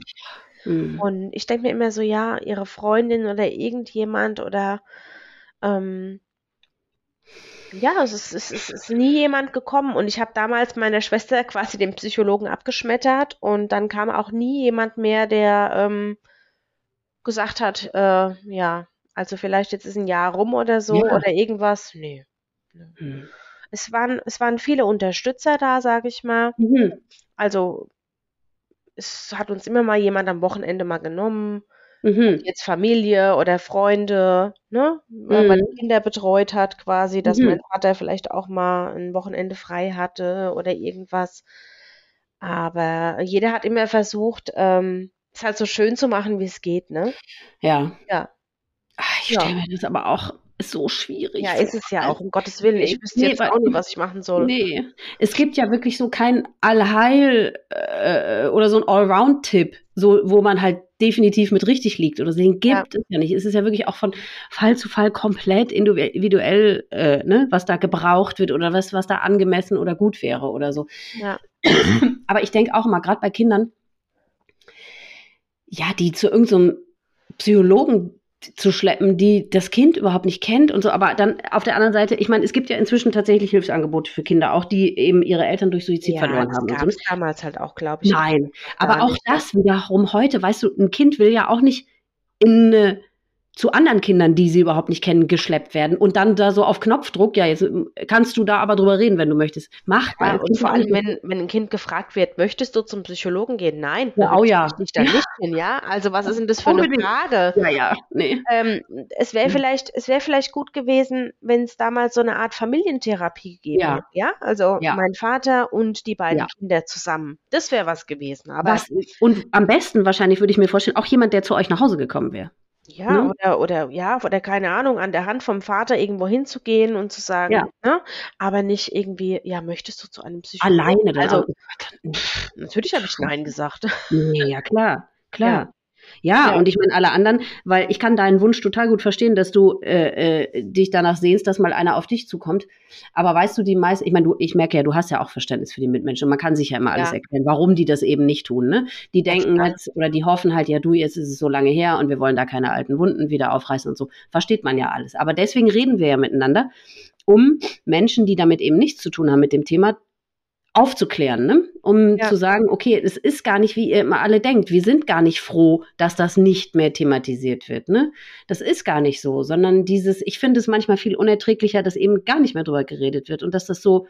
Hm. Und ich denke mir immer so, ja, ihre Freundin oder irgendjemand oder ähm, ja, es ist, es, ist, es ist nie jemand gekommen und ich habe damals meiner Schwester quasi den Psychologen abgeschmettert und dann kam auch nie jemand mehr, der ähm, gesagt hat, äh, ja, also vielleicht jetzt ist ein Jahr rum oder so ja. oder irgendwas. Nee. Hm. Es waren, es waren viele Unterstützer da, sage ich mal. Mhm. Also es hat uns immer mal jemand am Wochenende mal genommen. Mhm. Jetzt Familie oder Freunde, ne? Weil man mhm. Kinder betreut hat, quasi, dass mhm. mein Vater vielleicht auch mal ein Wochenende frei hatte oder irgendwas. Aber jeder hat immer versucht, ähm, es halt so schön zu machen, wie es geht, ne? Ja. Ja. Ach, ich stelle ja. mir das aber auch so schwierig. Ja, ist es ja auch, um Gottes Willen. Ich wüsste nee, jetzt auch nicht, was ich machen soll. Nee, es gibt ja wirklich so kein Allheil äh, oder so ein Allround-Tipp, so, wo man halt definitiv mit richtig liegt oder so. Den gibt ja. es ja nicht. Es ist ja wirklich auch von Fall zu Fall komplett individuell, äh, ne, was da gebraucht wird oder was, was da angemessen oder gut wäre oder so. Ja. Aber ich denke auch mal, gerade bei Kindern, ja, die zu irgendeinem so Psychologen zu schleppen, die das Kind überhaupt nicht kennt und so. Aber dann auf der anderen Seite, ich meine, es gibt ja inzwischen tatsächlich Hilfsangebote für Kinder, auch die eben ihre Eltern durch Suizid ja, verloren haben. Das gab es damals halt auch, glaube ich. Nein, aber auch das wiederum heute, weißt du, ein Kind will ja auch nicht in eine zu anderen Kindern, die sie überhaupt nicht kennen, geschleppt werden und dann da so auf Knopfdruck, ja, jetzt äh, kannst du da aber drüber reden, wenn du möchtest. Macht ja, und vor allem, wenn, wenn ein Kind gefragt wird, möchtest du zum Psychologen gehen? Nein, ja, oh ja. Ich da ja. nicht hin, ja. Also was ist denn das für eine Frage? Ja, ja, nee. Ähm, es wäre hm. vielleicht, es wäre vielleicht gut gewesen, wenn es damals so eine Art Familientherapie gegeben ja. hätte, ja. Also ja. mein Vater und die beiden Kinder zusammen. Das wäre was gewesen. Aber was, und am besten wahrscheinlich würde ich mir vorstellen, auch jemand, der zu euch nach Hause gekommen wäre. Ja, ne? oder, oder ja, oder keine Ahnung, an der Hand vom Vater irgendwo hinzugehen und zu sagen, ja. ne? Aber nicht irgendwie, ja, möchtest du zu einem Psychologen? Alleine dann. Also, natürlich habe ich Nein gesagt. Ja, klar, klar. Ja. Ja, ja, und ich meine alle anderen, weil ich kann deinen Wunsch total gut verstehen, dass du äh, äh, dich danach sehnst, dass mal einer auf dich zukommt. Aber weißt du, die meisten, ich meine, du, ich merke ja, du hast ja auch Verständnis für die Mitmenschen. Man kann sich ja immer alles ja. erklären, warum die das eben nicht tun. Ne? Die denken jetzt oder die hoffen halt, ja, du, jetzt ist es so lange her und wir wollen da keine alten Wunden wieder aufreißen und so. Versteht man ja alles. Aber deswegen reden wir ja miteinander, um Menschen, die damit eben nichts zu tun haben mit dem Thema, aufzuklären, ne? um ja. zu sagen, okay, es ist gar nicht, wie ihr immer alle denkt. Wir sind gar nicht froh, dass das nicht mehr thematisiert wird. Ne? Das ist gar nicht so, sondern dieses, ich finde es manchmal viel unerträglicher, dass eben gar nicht mehr drüber geredet wird und dass das so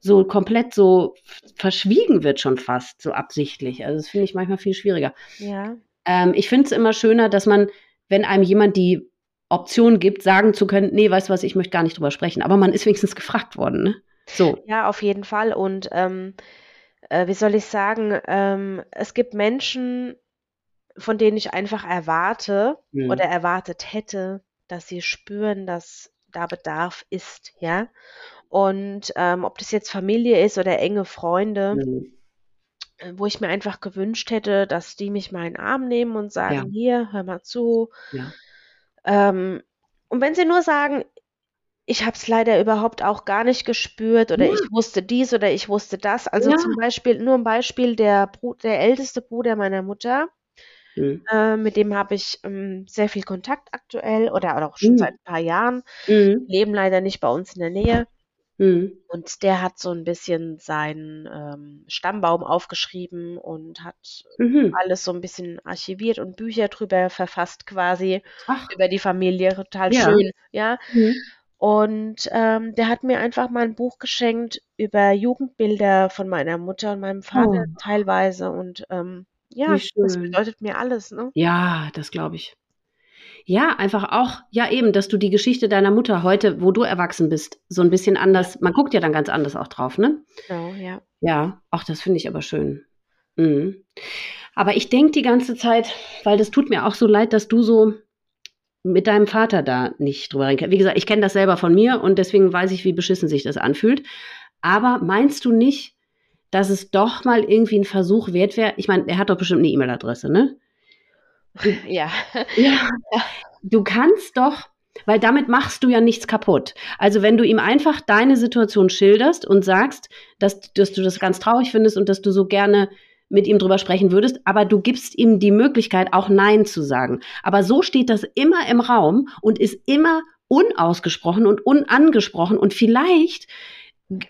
so komplett so verschwiegen wird schon fast, so absichtlich. Also das finde ich manchmal viel schwieriger. Ja. Ähm, ich finde es immer schöner, dass man, wenn einem jemand die Option gibt, sagen zu können, nee, weißt du was, ich möchte gar nicht drüber sprechen. Aber man ist wenigstens gefragt worden, ne? So. Ja, auf jeden Fall. Und ähm, äh, wie soll ich sagen, ähm, es gibt Menschen, von denen ich einfach erwarte mhm. oder erwartet hätte, dass sie spüren, dass da Bedarf ist, ja. Und ähm, ob das jetzt Familie ist oder enge Freunde, mhm. wo ich mir einfach gewünscht hätte, dass die mich mal in den Arm nehmen und sagen, ja. hier, hör mal zu. Ja. Ähm, und wenn sie nur sagen, ich habe es leider überhaupt auch gar nicht gespürt oder ja. ich wusste dies oder ich wusste das. Also ja. zum Beispiel, nur ein Beispiel, der, der älteste Bruder meiner Mutter, mhm. äh, mit dem habe ich ähm, sehr viel Kontakt aktuell oder, oder auch schon mhm. seit ein paar Jahren, mhm. leben leider nicht bei uns in der Nähe. Mhm. Und der hat so ein bisschen seinen ähm, Stammbaum aufgeschrieben und hat mhm. alles so ein bisschen archiviert und Bücher drüber verfasst quasi Ach. über die Familie. Total ja. schön, ja. Mhm. Und ähm, der hat mir einfach mal ein Buch geschenkt über Jugendbilder von meiner Mutter und meinem Vater oh. teilweise. Und ähm, ja, das bedeutet mir alles. Ne? Ja, das glaube ich. Ja, einfach auch, ja eben, dass du die Geschichte deiner Mutter heute, wo du erwachsen bist, so ein bisschen anders, man guckt ja dann ganz anders auch drauf, ne? Genau, ja. Ja, auch das finde ich aber schön. Mhm. Aber ich denke die ganze Zeit, weil das tut mir auch so leid, dass du so mit deinem Vater da nicht drüber reden kannst. Wie gesagt, ich kenne das selber von mir und deswegen weiß ich, wie beschissen sich das anfühlt. Aber meinst du nicht, dass es doch mal irgendwie ein Versuch wert wäre? Ich meine, er hat doch bestimmt eine E-Mail-Adresse, ne? ja. ja. Du kannst doch weil damit machst du ja nichts kaputt. Also wenn du ihm einfach deine Situation schilderst und sagst, dass, dass du das ganz traurig findest und dass du so gerne mit ihm drüber sprechen würdest, aber du gibst ihm die Möglichkeit, auch Nein zu sagen. Aber so steht das immer im Raum und ist immer unausgesprochen und unangesprochen und vielleicht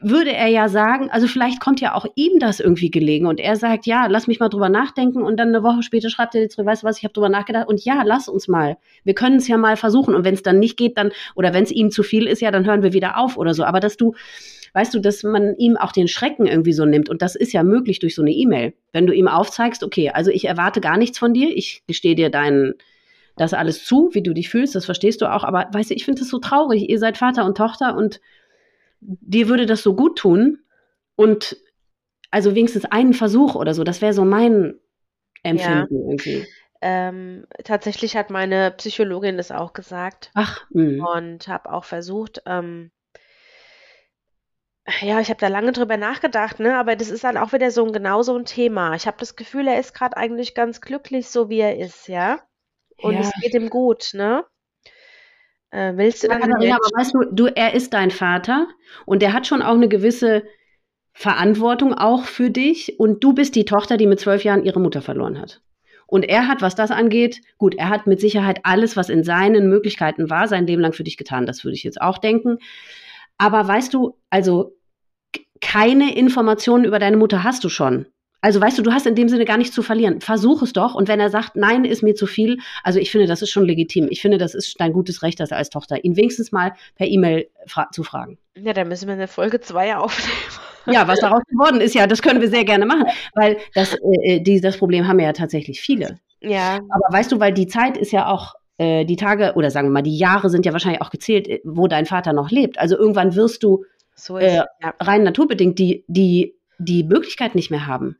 würde er ja sagen, also vielleicht kommt ja auch ihm das irgendwie gelegen und er sagt, ja, lass mich mal drüber nachdenken und dann eine Woche später schreibt er dir zurück, weißt du was, ich habe drüber nachgedacht und ja, lass uns mal. Wir können es ja mal versuchen und wenn es dann nicht geht, dann oder wenn es ihm zu viel ist, ja, dann hören wir wieder auf oder so, aber dass du weißt du, dass man ihm auch den Schrecken irgendwie so nimmt und das ist ja möglich durch so eine E-Mail. Wenn du ihm aufzeigst, okay, also ich erwarte gar nichts von dir, ich gestehe dir deinen das alles zu, wie du dich fühlst, das verstehst du auch, aber weißt du, ich finde das so traurig, ihr seid Vater und Tochter und dir würde das so gut tun und also wenigstens einen Versuch oder so, das wäre so mein Empfinden ja. irgendwie. Ähm, tatsächlich hat meine Psychologin das auch gesagt. Ach. Mh. Und habe auch versucht, ähm, ja, ich habe da lange drüber nachgedacht, ne? Aber das ist dann auch wieder so ein genau so ein Thema. Ich habe das Gefühl, er ist gerade eigentlich ganz glücklich, so wie er ist, ja. Und ja. es geht ihm gut, ne? Äh, willst du dann Katharina, aber weißt du, du, er ist dein Vater und er hat schon auch eine gewisse Verantwortung auch für dich und du bist die Tochter, die mit zwölf Jahren ihre Mutter verloren hat. Und er hat, was das angeht, gut, er hat mit Sicherheit alles, was in seinen Möglichkeiten war, sein Leben lang für dich getan. Das würde ich jetzt auch denken. Aber weißt du, also keine Informationen über deine Mutter hast du schon. Also weißt du, du hast in dem Sinne gar nichts zu verlieren. Versuch es doch. Und wenn er sagt, nein, ist mir zu viel, also ich finde, das ist schon legitim. Ich finde, das ist dein gutes Recht, das als Tochter, ihn wenigstens mal per E-Mail fra zu fragen. Ja, dann müssen wir eine Folge 2 aufnehmen. Ja, was daraus geworden ist, ja, das können wir sehr gerne machen. Weil das, äh, äh, die, das Problem haben ja tatsächlich viele. Ja. Aber weißt du, weil die Zeit ist ja auch äh, die Tage oder sagen wir mal, die Jahre sind ja wahrscheinlich auch gezählt, äh, wo dein Vater noch lebt. Also irgendwann wirst du so ist, äh, ja. rein naturbedingt die, die, die Möglichkeit nicht mehr haben.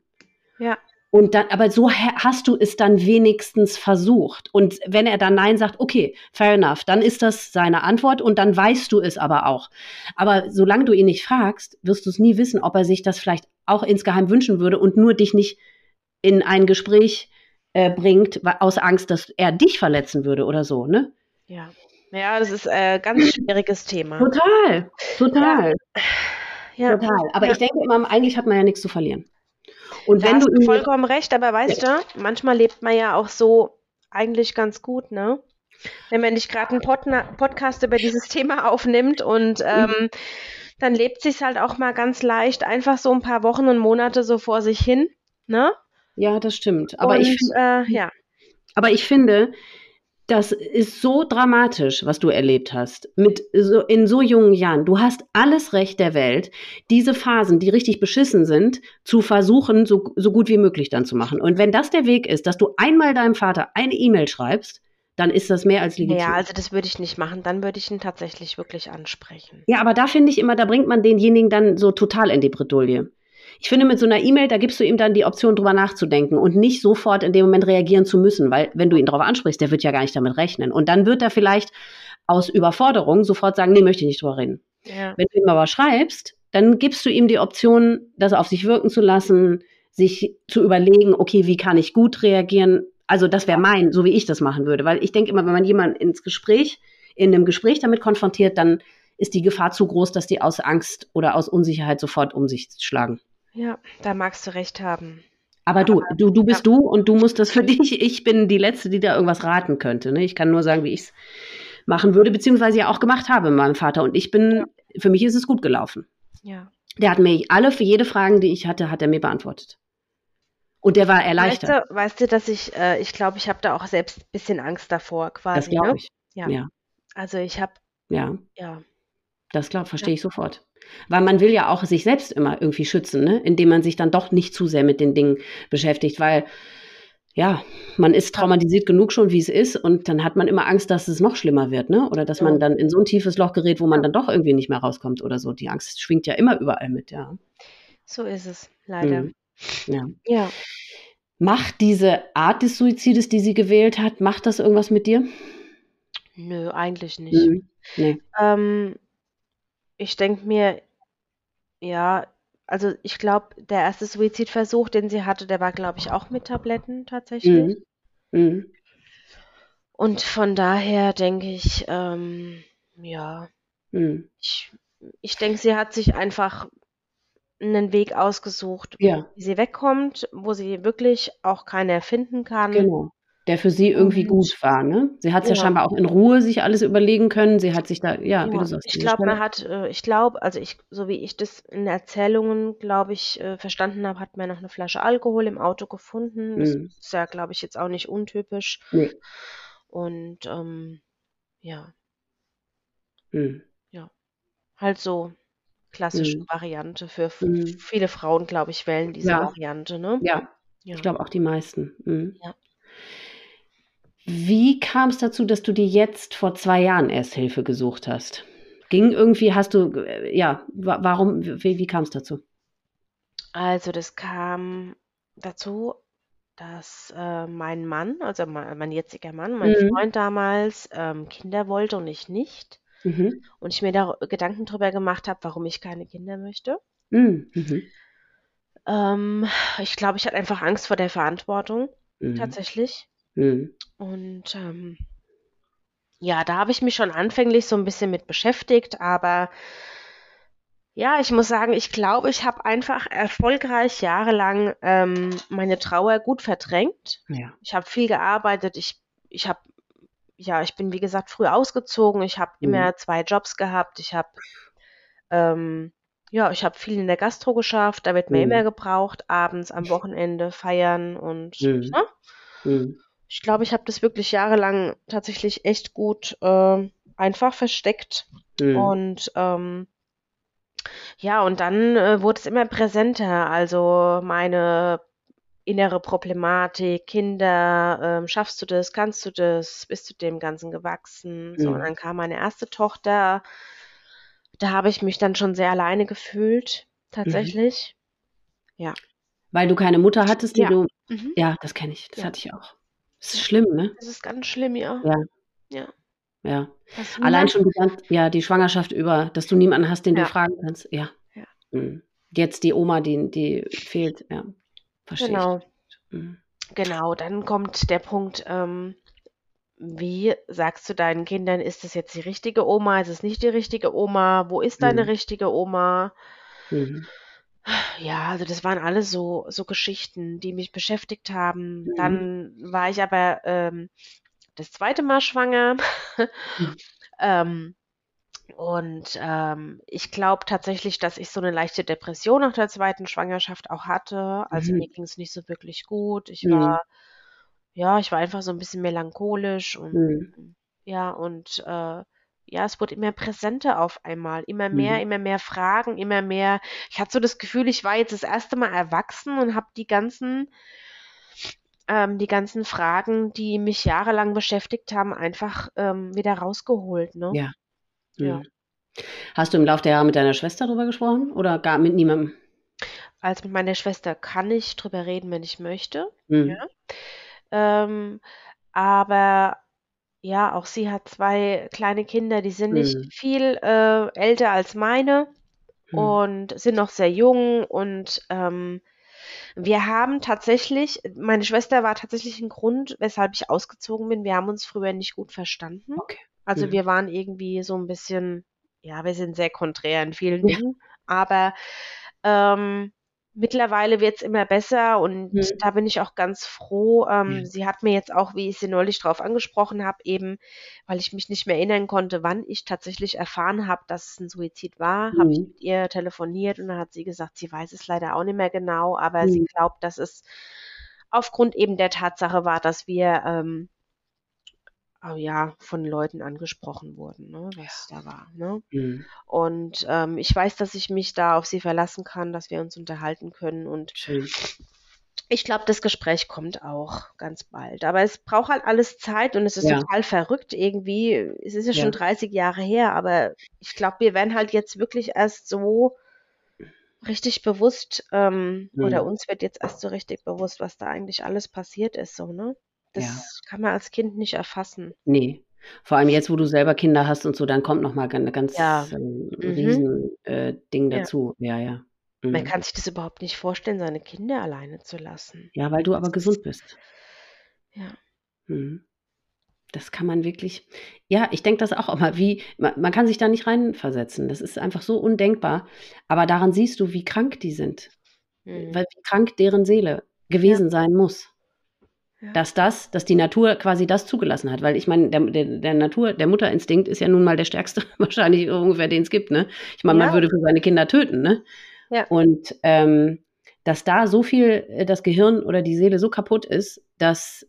Ja. Und dann, aber so hast du es dann wenigstens versucht. Und wenn er dann Nein sagt, okay, fair enough, dann ist das seine Antwort und dann weißt du es aber auch. Aber solange du ihn nicht fragst, wirst du es nie wissen, ob er sich das vielleicht auch insgeheim wünschen würde und nur dich nicht in ein Gespräch äh, bringt, aus Angst, dass er dich verletzen würde oder so, ne? Ja. Ja, das ist ein äh, ganz schwieriges Thema. Total, total. Ja. Total. Aber ja. ich denke immer, eigentlich hat man ja nichts zu verlieren. Und da wenn hast du vollkommen recht, aber weißt ja. du, manchmal lebt man ja auch so eigentlich ganz gut, ne? Wenn man nicht gerade einen Pod Podcast über dieses Thema aufnimmt und ähm, mhm. dann lebt sich halt auch mal ganz leicht, einfach so ein paar Wochen und Monate so vor sich hin, ne? Ja, das stimmt. Aber und, ich, äh, ja. aber ich finde, das ist so dramatisch, was du erlebt hast. Mit so, in so jungen Jahren. Du hast alles Recht der Welt, diese Phasen, die richtig beschissen sind, zu versuchen, so, so gut wie möglich dann zu machen. Und wenn das der Weg ist, dass du einmal deinem Vater eine E-Mail schreibst, dann ist das mehr als legitim. Ja, also das würde ich nicht machen. Dann würde ich ihn tatsächlich wirklich ansprechen. Ja, aber da finde ich immer, da bringt man denjenigen dann so total in die Bredouille. Ich finde, mit so einer E-Mail, da gibst du ihm dann die Option, drüber nachzudenken und nicht sofort in dem Moment reagieren zu müssen, weil wenn du ihn darauf ansprichst, der wird ja gar nicht damit rechnen. Und dann wird er vielleicht aus Überforderung sofort sagen, nee, möchte ich nicht drüber reden. Ja. Wenn du ihm aber schreibst, dann gibst du ihm die Option, das auf sich wirken zu lassen, sich zu überlegen, okay, wie kann ich gut reagieren? Also das wäre mein, so wie ich das machen würde, weil ich denke immer, wenn man jemanden ins Gespräch, in einem Gespräch damit konfrontiert, dann ist die Gefahr zu groß, dass die aus Angst oder aus Unsicherheit sofort um sich schlagen. Ja, da magst du recht haben. Aber du, du, du bist ja. du und du musst das für dich. Ich bin die Letzte, die da irgendwas raten könnte. Ne? Ich kann nur sagen, wie ich es machen würde, beziehungsweise ja auch gemacht habe mit meinem Vater. Und ich bin, ja. für mich ist es gut gelaufen. Ja. Der hat mir alle, für jede Frage, die ich hatte, hat er mir beantwortet. Und der war erleichtert. Weißt du, weißt du dass ich, äh, ich glaube, ich habe da auch selbst ein bisschen Angst davor, quasi. Das glaube ne? ich. Ja. ja. Also ich habe. Ja. Ja. Das glaube, verstehe ja. ich sofort. Weil man will ja auch sich selbst immer irgendwie schützen, ne? indem man sich dann doch nicht zu sehr mit den Dingen beschäftigt, weil ja, man ist traumatisiert genug schon, wie es ist, und dann hat man immer Angst, dass es noch schlimmer wird, ne? Oder dass man dann in so ein tiefes Loch gerät, wo man dann doch irgendwie nicht mehr rauskommt oder so. Die Angst schwingt ja immer überall mit, ja. So ist es, leider. Mhm. Ja. Ja. Macht diese Art des Suizides, die sie gewählt hat, macht das irgendwas mit dir? Nö, eigentlich nicht. Mhm. Nee. Ähm, ich denke mir, ja, also ich glaube, der erste Suizidversuch, den sie hatte, der war, glaube ich, auch mit Tabletten tatsächlich. Mhm. Mhm. Und von daher denke ich, ähm, ja, Mhm. ich, ich denke, sie hat sich einfach einen Weg ausgesucht, Ja, wie sie wegkommt, wo sie wirklich auch keiner erfinden kann. genau. Der für sie irgendwie Und gut war, ne? Sie hat's ja ja, scheinbar auch in Ruhe sich alles überlegen können. Sie hat sich da ja, wie du ja, sagst, ich glaube, man hat, äh, ich glaube, also ich, so wie ich das in Erzählungen, glaube ich, äh, verstanden habe, hat man noch eine Flasche Alkohol im Auto gefunden. Das Mhm. ist ja, glaube ich, jetzt auch nicht untypisch. Ne. Und ähm, ja, Mhm. ja, halt so klassische Mhm. Variante für Mhm. viele Frauen, glaube ich, wählen diese Ja. Variante, ne? Ja, ich Ja. glaube auch die meisten. Mhm. Ja. Wie kam's dazu, dass du dir jetzt vor 2 Jahren erst Hilfe gesucht hast? Ging irgendwie hast du äh, ja, wa warum wie wie kam's dazu? Also, das kam dazu, dass, äh, mein Mann, also mei mein jetziger Mann, mein Mhm. Freund damals, ähm, Kinder wollte und ich nicht. Mhm. Und ich mir da Gedanken drüber gemacht habe, warum ich keine Kinder möchte. Mhm. Mhm. Ähm, ich glaube, ich hatte einfach Angst vor der Verantwortung, Mhm. tatsächlich. Mhm. Und, ähm ja, da habe ich mich schon anfänglich so 'n bisschen mit beschäftigt, aber ja, ich muss sagen, ich glaube, ich habe einfach erfolgreich jahrelang, ähm, meine Trauer gut verdrängt. Ja. Ich habe viel gearbeitet. Ich ich habe ja, ich bin, wie gesagt, früh ausgezogen. Ich habe Mhm. immer 2 Jobs gehabt. Ich habe ähm, ja, ich habe viel in der Gastro geschafft. Da wird immer Mhm. gebraucht, abends, am Wochenende feiern und Mhm. ne? Mhm. Ich glaube, ich habe das wirklich jahrelang tatsächlich echt gut, äh, einfach versteckt. Mhm. Und, ähm ja, und dann, äh, wurde es immer präsenter. Also, meine innere Problematik, Kinder, ähm, schaffst du das? Kannst du das? Bist du dem Ganzen gewachsen? So, und Mhm. dann kam meine erste Tochter. Da habe ich mich dann schon sehr alleine gefühlt, Mhm. tatsächlich. Ja. Weil du keine Mutter hattest, die Ja. du Mhm. ja, das kenne ich. Das Ja. hatte ich auch. Das ist schlimm, ne? Das ist ganz schlimm, ja. Ja. Ja. Ja. Allein schon die ja, die Schwangerschaft über, dass du niemanden hast, den du Ja. fragen kannst. Ja. Ja. Mhm. Jetzt die Oma, die die fehlt, ja. Verstehe. Genau. Mhm. Genau, dann kommt der Punkt, ähm, wie sagst du deinen Kindern, ist das jetzt die richtige Oma? Ist es nicht die richtige Oma? Wo ist deine Mhm. richtige Oma? Mhm. Ja, also das waren alles so so Geschichten, die mich beschäftigt haben. Mhm. Dann war ich aber, ähm, das 2. Mal schwanger. Mhm. Ähm, und, ähm, ich glaube tatsächlich, dass ich so 'ne leichte Depression nach der 2. Schwangerschaft auch hatte. Also, Mhm. mir ging's nicht so wirklich gut. Ich Mhm. war ja, ich war einfach so 'n bisschen melancholisch und Mhm. ja, und, äh, ja, es wurde immer präsenter auf einmal. Immer mehr, Mhm. immer mehr Fragen, immer mehr ich hatte so das Gefühl, ich war jetzt das erste Mal erwachsen und habe die ganzen ähm, die ganzen Fragen, die mich jahrelang beschäftigt haben, einfach, ähm, wieder rausgeholt, ne? Ja. Ja. Mhm. Hast du im Lauf der Jahre mit deiner Schwester drüber gesprochen oder gar mit niemandem? Also, mit meiner Schwester kann ich drüber reden, wenn ich möchte, Mhm. ja. Ähm, aber ja, auch sie hat 2 kleine Kinder, die sind nicht Mhm. viel, äh, älter als meine Mhm. und sind noch sehr jung und, ähm, wir haben tatsächlich meine Schwester war tatsächlich 'n Grund, weshalb ich ausgezogen bin. Wir haben uns früher nicht gut verstanden. Okay. Also, Mhm. wir waren irgendwie so 'n bisschen ja, wir sind sehr konträr in vielen Ja. Dingen, aber, ähm, mittlerweile wird's immer besser und Mhm. da bin ich auch ganz froh. Ähm, Ja. sie hat mir jetzt auch, wie ich sie neulich drauf angesprochen habe, eben, weil ich mich nicht mehr erinnern konnte, wann ich tatsächlich erfahren habe, dass es 'n Suizid war, habe ich Mhm. mit ihr telefoniert und dann hat sie gesagt, sie weiß es leider auch nicht mehr genau, aber sie Mhm. glaubt, dass es aufgrund eben der Tatsache war, dass wir, ähm ja, von Leuten angesprochen wurden, ne, was da war, ne? Mhm. Und, ähm, ich weiß, dass ich mich da auf sie verlassen kann, dass wir uns unterhalten können und Schön. ich glaube, das Gespräch kommt auch ganz bald. Aber es braucht halt alles Zeit und es ist Ja. total verrückt irgendwie. Es ist ja Ja. schon 30 Jahre her, aber ich glaube, wir werden halt jetzt wirklich erst so richtig bewusst, ähm, mhm. oder uns wird jetzt erst so richtig bewusst, was da eigentlich alles passiert ist, so, ne? Das ja. kann man als Kind nicht erfassen. Nee. Vor allem jetzt, wo du selber Kinder hast und so, dann kommt noch mal ein ganz ja. ähm, mhm. riesen äh, Ding dazu. Ja, ja. ja. Mhm. Man kann sich das überhaupt nicht vorstellen, seine Kinder alleine zu lassen. Ja, weil du aber gesund bist. Ja. Mhm. Das kann man wirklich, ja, ich denke das auch immer, wie, man, man, kann sich da nicht reinversetzen. Das ist einfach so undenkbar. Aber daran siehst du, wie krank die sind. Mhm. Weil wie krank deren Seele gewesen sein muss. Ja. Dass das, dass die Natur quasi das zugelassen hat. Weil ich meine, der, der, der, Natur, der Mutterinstinkt ist ja nun mal der stärkste, wahrscheinlich ungefähr, den es gibt, ne? Ich meine, ja. man würde für seine Kinder töten, ne? Ja. Und ähm, dass da so viel äh, das Gehirn oder die Seele so kaputt ist, dass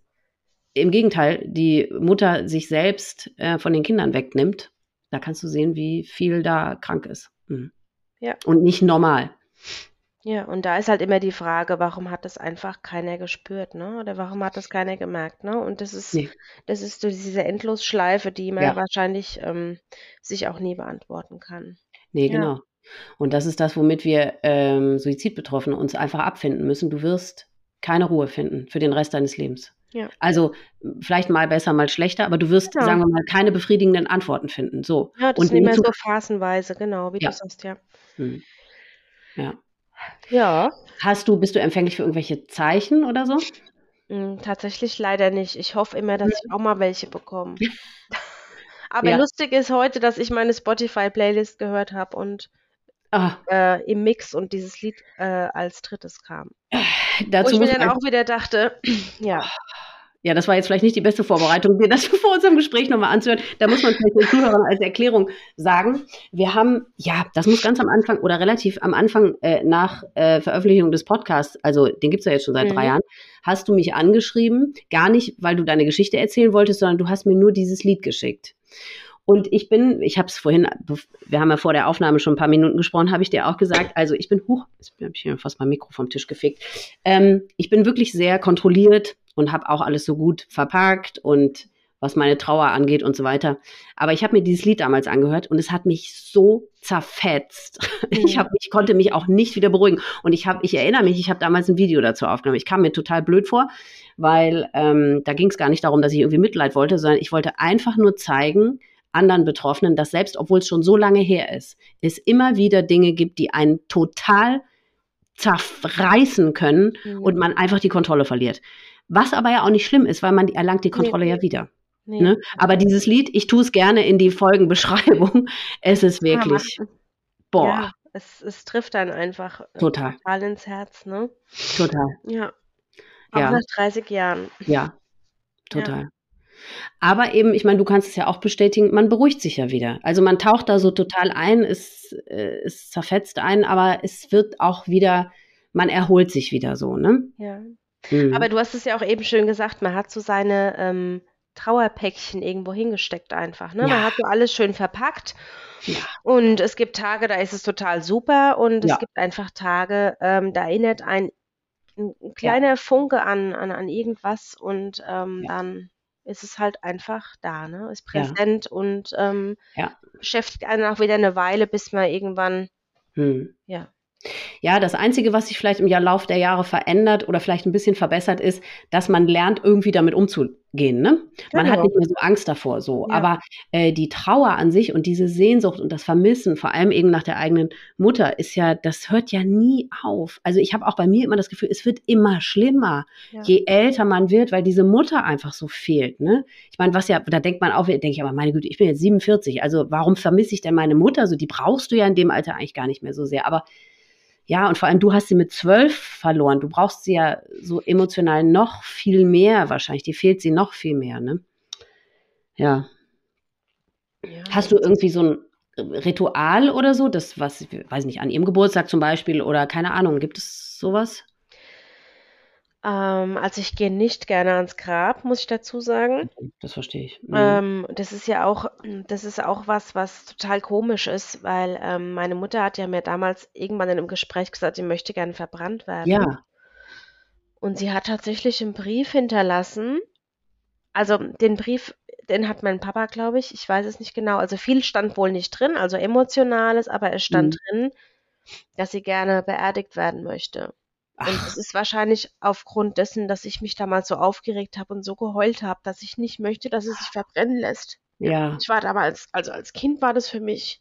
im Gegenteil die Mutter sich selbst äh, von den Kindern wegnimmt, da kannst du sehen, wie viel da krank ist. Mhm. Ja. Und nicht normal. Ja, und da ist halt immer die Frage, warum hat das einfach keiner gespürt, ne? Oder warum hat das keiner gemerkt, ne? Und das ist, nee. das ist so diese Endlosschleife, die man ja. wahrscheinlich ähm, sich auch nie beantworten kann. Nee, ja. genau. Und das ist das, womit wir ähm, Suizidbetroffene uns einfach abfinden müssen. Du wirst keine Ruhe finden für den Rest deines Lebens. Ja. Also vielleicht mal besser, mal schlechter, aber du wirst, genau. sagen wir mal, keine befriedigenden Antworten finden. So. Ja, das und nehmen wir so phasenweise, genau, wie ja. du sagst, ja. Hm. Ja. Ja. Hast du, bist du empfänglich für irgendwelche Zeichen oder so? Hm, tatsächlich leider nicht. Ich hoffe immer, dass ich auch mal welche bekomme. aber ja. lustig ist heute, dass ich meine Spotify-Playlist gehört habe und Ah. Äh, im Mix und dieses Lied äh, als drittes kam. Dazu Wo ich mir dann auch wieder dachte, ja. Ja, das war jetzt vielleicht nicht die beste Vorbereitung, dir das vor unserem Gespräch nochmal anzuhören. Da muss man vielleicht den Zuhörern als Erklärung sagen. Wir haben, ja, das muss ganz am Anfang oder relativ am Anfang äh, nach äh, Veröffentlichung des Podcasts, also den gibt's ja jetzt schon seit mhm. drei Jahren, hast du mich angeschrieben, gar nicht, weil du deine Geschichte erzählen wolltest, sondern du hast mir nur dieses Lied geschickt. Und ich bin, ich habe es vorhin, wir haben ja vor der Aufnahme schon ein paar Minuten gesprochen, habe ich dir auch gesagt, also ich bin hoch, jetzt habe ich mir fast mein Mikro vom Tisch gefickt. Ähm, ich bin wirklich sehr kontrolliert und habe auch alles so gut verpackt und was meine Trauer angeht und so weiter. Aber ich habe mir dieses Lied damals angehört und es hat mich so zerfetzt. Mhm. Ich, hab, ich konnte mich auch nicht wieder beruhigen. Und ich habe, ich erinnere mich, ich habe damals ein Video dazu aufgenommen. Ich kam mir total blöd vor, weil ähm, da ging es gar nicht darum, dass ich irgendwie Mitleid wollte, sondern ich wollte einfach nur zeigen, anderen Betroffenen, dass selbst obwohl es schon so lange her ist, es immer wieder Dinge gibt, die einen total zerreißen können mhm. und man einfach die Kontrolle verliert. Was aber ja auch nicht schlimm ist, weil man erlangt die Kontrolle nee. ja wieder. Nee. Ne? Aber dieses Lied, ich tue es gerne in die Folgenbeschreibung, es ist wirklich, ja, boah. Ja, es, es trifft dann einfach äh, total. total ins Herz, ne? Total. Ja. Auch ja. nach 30 Jahren. Ja, total. Aber eben, ich meine, du kannst es ja auch bestätigen, man beruhigt sich ja wieder. Also man taucht da so total ein, es, äh, es zerfetzt ein, aber es wird auch wieder, man erholt sich wieder so, ne? Ja. Mhm. Aber du hast es ja auch eben schön gesagt, man hat so seine ähm, Trauerpäckchen irgendwo hingesteckt einfach. Ne? Ja. Man hat so alles schön verpackt. Ja. Und es gibt Tage, da ist es total super und ja. es gibt einfach Tage, ähm, da erinnert ein, ein kleiner Funke an, an, an irgendwas und ähm, dann ist es halt einfach da, ne? Ist präsent ja. und ähm, ja. beschäftigt einen auch wieder eine Weile, bis man irgendwann, hm. ja. Ja, das Einzige, was sich vielleicht im Lauf der Jahre verändert oder vielleicht ein bisschen verbessert, ist, dass man lernt, irgendwie damit umzugehen gehen. Ne? Man hat genau. nicht mehr so Angst davor, so. Ja. Aber äh, die Trauer an sich und diese Sehnsucht und das Vermissen, vor allem eben nach der eigenen Mutter, ist ja, das hört ja nie auf. Also ich habe auch bei mir immer das Gefühl, es wird immer schlimmer, ja. je älter man wird, weil diese Mutter einfach so fehlt. Ne? Ich meine, was ja, da denkt man auch, denke ich aber, meine Güte, ich bin jetzt 47, also warum vermisse ich denn meine Mutter? So, die brauchst du ja in dem Alter eigentlich gar nicht mehr so sehr. Aber ja, und vor allem du hast sie mit zwölf verloren. Du brauchst sie ja so emotional noch viel mehr wahrscheinlich. Die fehlt sie noch viel mehr, ne? Ja. ja hast du irgendwie so ein Ritual oder so, das was, weiß nicht, an ihrem Geburtstag zum Beispiel oder keine Ahnung, gibt es sowas? Ähm, also ich gehe nicht gerne ans Grab, muss ich dazu sagen. Das verstehe ich. Mhm. Ähm, das ist ja auch, das ist auch was, was total komisch ist, weil ähm, meine Mutter hat ja mir damals irgendwann in einem Gespräch gesagt, sie möchte gerne verbrannt werden. Ja. Und sie hat tatsächlich einen Brief hinterlassen. Also den Brief, den hat mein Papa, glaube ich, ich weiß es nicht genau. Also viel stand wohl nicht drin, also emotionales, aber es stand mhm. drin, dass sie gerne beerdigt werden möchte. Und es ist wahrscheinlich aufgrund dessen, dass ich mich damals so aufgeregt habe und so geheult habe, dass ich nicht möchte, dass sie sich verbrennen lässt. Ja. Ich war damals, also als Kind war das für mich,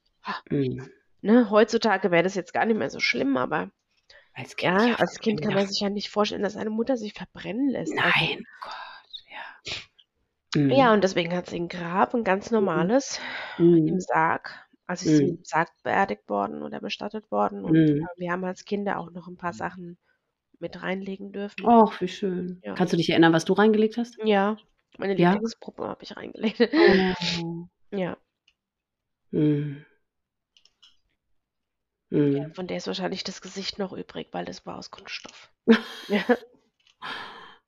mhm. ne, heutzutage wäre das jetzt gar nicht mehr so schlimm, aber als Kind, ja, als Kind kann man sich ja nicht vorstellen, dass eine Mutter sich verbrennen lässt. Also Nein, also, Gott, ja. Mhm. Ja, und deswegen hat sie ein Grab, ein ganz normales, mhm. im Sarg. Also sie ist im Sarg beerdigt worden oder bestattet worden. Und mhm. wir haben als Kinder auch noch ein paar Sachen mit reinlegen dürfen. Ach, wie schön. Ja. Kannst du dich erinnern, was du reingelegt hast? Ja, meine ja? Lieblingspuppe habe ich reingelegt. Oh. ja. Mhm. Mhm. Ja, von der ist wahrscheinlich das Gesicht noch übrig, weil das war aus Kunststoff. ja.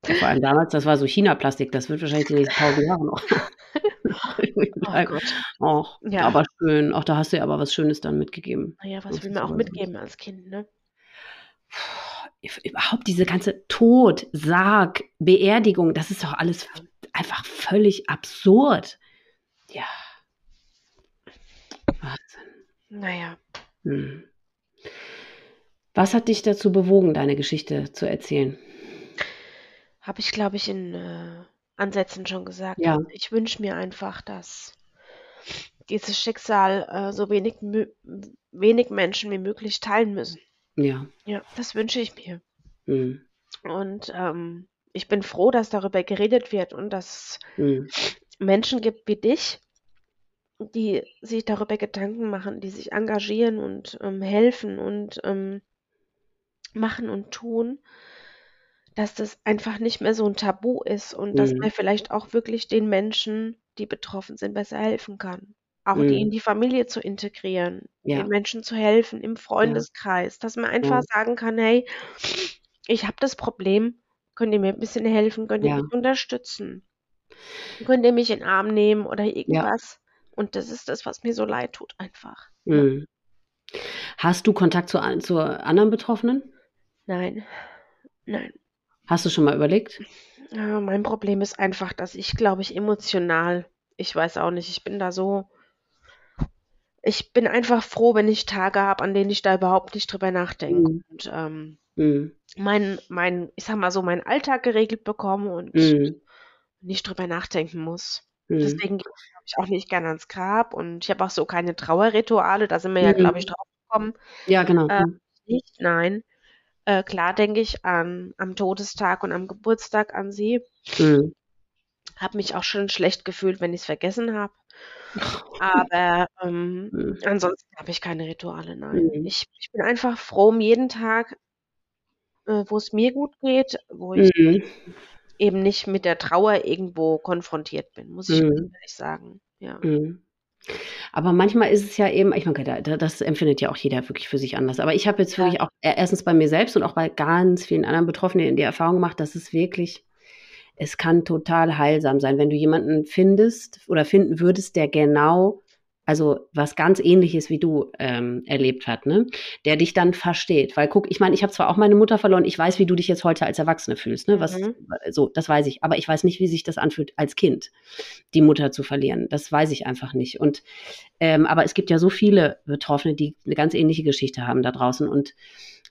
Vor allem damals, das war so China-Plastik, das wird wahrscheinlich die nächsten tausend Jahre noch. oh Gott. Och, ja. Aber schön. Auch da hast du ja aber was Schönes dann mitgegeben. Naja, was will man auch mitgeben als Kind, ne? Überhaupt diese ganze Tod, Sarg, Beerdigung, das ist doch alles einfach völlig absurd. Ja. Wahnsinn. Naja. Hm. Was hat dich dazu bewogen, deine Geschichte zu erzählen? Habe ich, glaube ich, in äh, Ansätzen schon gesagt. Ja. Ich wünsche mir einfach, dass dieses Schicksal äh, so wenig, wenig Menschen wie möglich teilen müssen. Ja. Ja, das wünsche ich mir. Mhm. Und ähm, ich bin froh, dass darüber geredet wird und dass es mhm. Menschen gibt wie dich, die sich darüber Gedanken machen, die sich engagieren und ähm, helfen und ähm, machen und tun, dass das einfach nicht mehr so ein Tabu ist und dass mhm. man vielleicht auch wirklich den Menschen, die betroffen sind, besser helfen kann. Auch die in mhm. die Familie zu integrieren, Ja. den Menschen zu helfen im Ja. Freundeskreis, dass man einfach Ja. sagen kann: „Hey, ich habe das Problem, könnt ihr mir ein bisschen helfen? Könnt ihr Ja. mich unterstützen? Könnt ihr mich in den Arm nehmen oder Ja. irgendwas?“ Und das ist das, was mir so leid tut einfach, ja. Mhm. Hast du Kontakt zu zu anderen Betroffenen? Nein, nein. Hast du schon mal überlegt? Ja, mein Problem ist einfach, dass ich, glaube ich, emotional ich weiß auch nicht, ich bin da so ich bin einfach froh, wenn ich Tage habe, an denen ich da überhaupt nicht drüber nachdenke Mhm. und, ähm, Mhm. mein mein ich sage mal so, meinen Alltag geregelt bekomme und Mhm. nicht drüber nachdenken muss. Mhm. Deswegen gehe ich, auch nicht gerne ans Grab und ich habe auch so keine Trauerrituale, da sind wir ja, glaube ich, drauf gekommen. Ja, genau. Äh, mhm. nicht, nein. Äh, klar denke ich an am Todestag und am Geburtstag an sie. Mhm. Habe mich auch schon schlecht gefühlt, wenn ich es vergessen habe. Aber, ähm, Mhm. ansonsten habe ich keine Rituale, nein. Mhm. Ich ich bin einfach froh um jeden Tag, äh, wo es mir gut geht, wo ich Mhm. eben nicht mit der Trauer irgendwo konfrontiert bin, muss ich Mhm. ehrlich sagen, ja. Mhm. Aber manchmal ist es ja eben ich meine, da das empfindet ja auch jeder wirklich für sich anders. Aber ich habe jetzt Ja. wirklich auch e erstens bei mir selbst und auch bei ganz vielen anderen Betroffenen die Erfahrung gemacht, dass es wirklich es kann total heilsam sein, wenn du jemanden findest oder finden würdest, der genau also was ganz ähnliches wie du ähm, erlebt hat, ne? Der dich dann versteht. Weil guck, ich meine, ich habe zwar auch meine Mutter verloren, ich weiß, wie du dich jetzt heute als Erwachsene fühlst, ne? Was mhm. so, das weiß ich, aber ich weiß nicht, wie sich das anfühlt, als Kind die Mutter zu verlieren. Das weiß ich einfach nicht. Und ähm, aber es gibt ja so viele Betroffene, die eine ganz ähnliche Geschichte haben da draußen. Und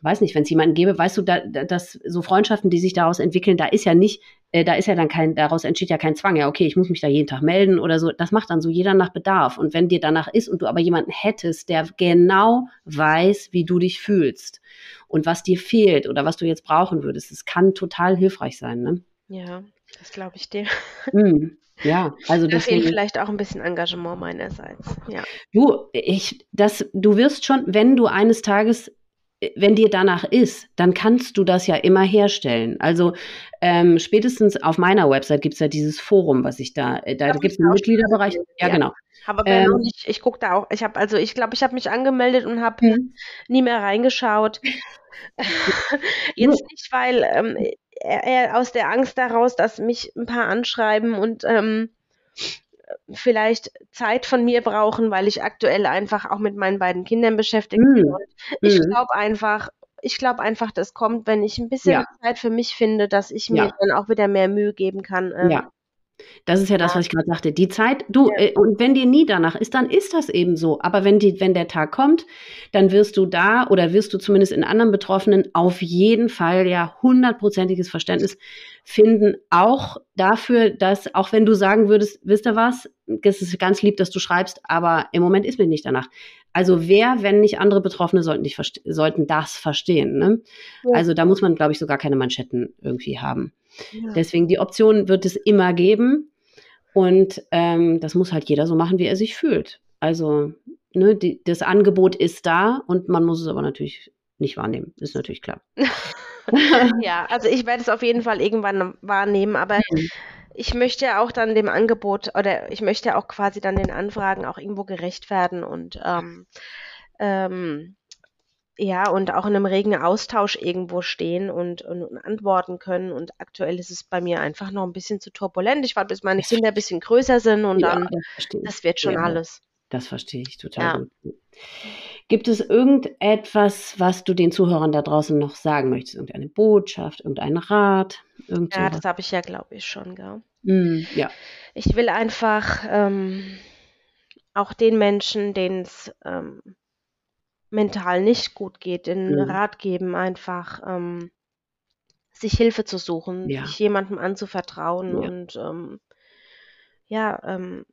weiß nicht, wenn es jemanden gäbe, weißt du, da, dass so Freundschaften, die sich daraus entwickeln, da ist ja nicht äh, da ist ja dann kein, daraus entsteht ja kein Zwang, ja, okay, ich muss mich da jeden Tag melden oder so. Das macht dann so jeder nach Bedarf. Und wenn dir danach ist und du aber jemanden hättest, der genau weiß, wie du dich fühlst und was dir fehlt oder was du jetzt brauchen würdest, das kann total hilfreich sein, ne? Ja, das glaube ich dir. Mm, ja, also da fehlt vielleicht auch ein bisschen Engagement meinerseits. Ja. Du, ich, das, du wirst schon, wenn du eines Tages wenn dir danach ist, dann kannst du das ja immer herstellen. Also ähm, spätestens auf meiner Website gibt es ja dieses Forum, was ich da, äh, da gibt es einen Mitgliederbereich. Ja, ja, genau. Aber ähm, nicht, ich gucke da auch, ich habe also, ich glaube, ich habe mich angemeldet und habe mhm. nie mehr reingeschaut. Jetzt nicht, weil ähm, er, er aus der Angst daraus, dass mich ein paar anschreiben und ähm, vielleicht Zeit von mir brauchen, weil ich aktuell einfach auch mit meinen beiden Kindern beschäftigt mm. bin. Und ich mm. glaube einfach, ich glaube einfach, das kommt, wenn ich ein bisschen ja. Zeit für mich finde, dass ich mir ja. dann auch wieder mehr Mühe geben kann. Ähm, ja. Das ist ja das, was ich gerade sagte. Die Zeit, du, ja. äh, und wenn dir nie danach ist, dann ist das eben so. Aber wenn, die, wenn der Tag kommt, dann wirst du da oder wirst du zumindest in anderen Betroffenen auf jeden Fall ja hundertprozentiges Verständnis finden, auch dafür, dass, auch wenn du sagen würdest, wisst ihr was, es ist ganz lieb, dass du schreibst, aber im Moment ist mir nicht danach. Also wer, wenn nicht andere Betroffene, sollten, nicht sollten das verstehen. Ne? Ja. Also da muss man, glaube ich, sogar keine Manschetten irgendwie haben. Ja. Deswegen die Option wird es immer geben. Und ähm, das muss halt jeder so machen, wie er sich fühlt. Also ne, die, das Angebot ist da und man muss es aber natürlich nicht wahrnehmen. Ist natürlich klar. ja, also ich werde es auf jeden Fall irgendwann wahrnehmen, aber mhm. ich möchte auch dann dem Angebot oder ich möchte auch quasi dann den Anfragen auch irgendwo gerecht werden und ähm, ähm, ja, und auch in einem regen Austausch irgendwo stehen und, und, und, antworten können. Und aktuell ist es bei mir einfach noch ein bisschen zu turbulent. Ich warte, bis meine Kinder ein bisschen größer sind und ja, dann, das, das, wird schon ja, alles. Das verstehe ich total ja. gut. Gibt es irgendetwas, was du den Zuhörern da draußen noch sagen möchtest? Irgendeine Botschaft, irgendein Rat? Irgend ja, das habe ich ja, glaube ich, schon, gell? Mm, ja. Ich will einfach ähm, auch den Menschen, denen es ähm, mental nicht gut geht, den mhm. Rat geben, einfach ähm, sich Hilfe zu suchen, ja. sich jemandem anzuvertrauen ja. und ähm, ja, ähm,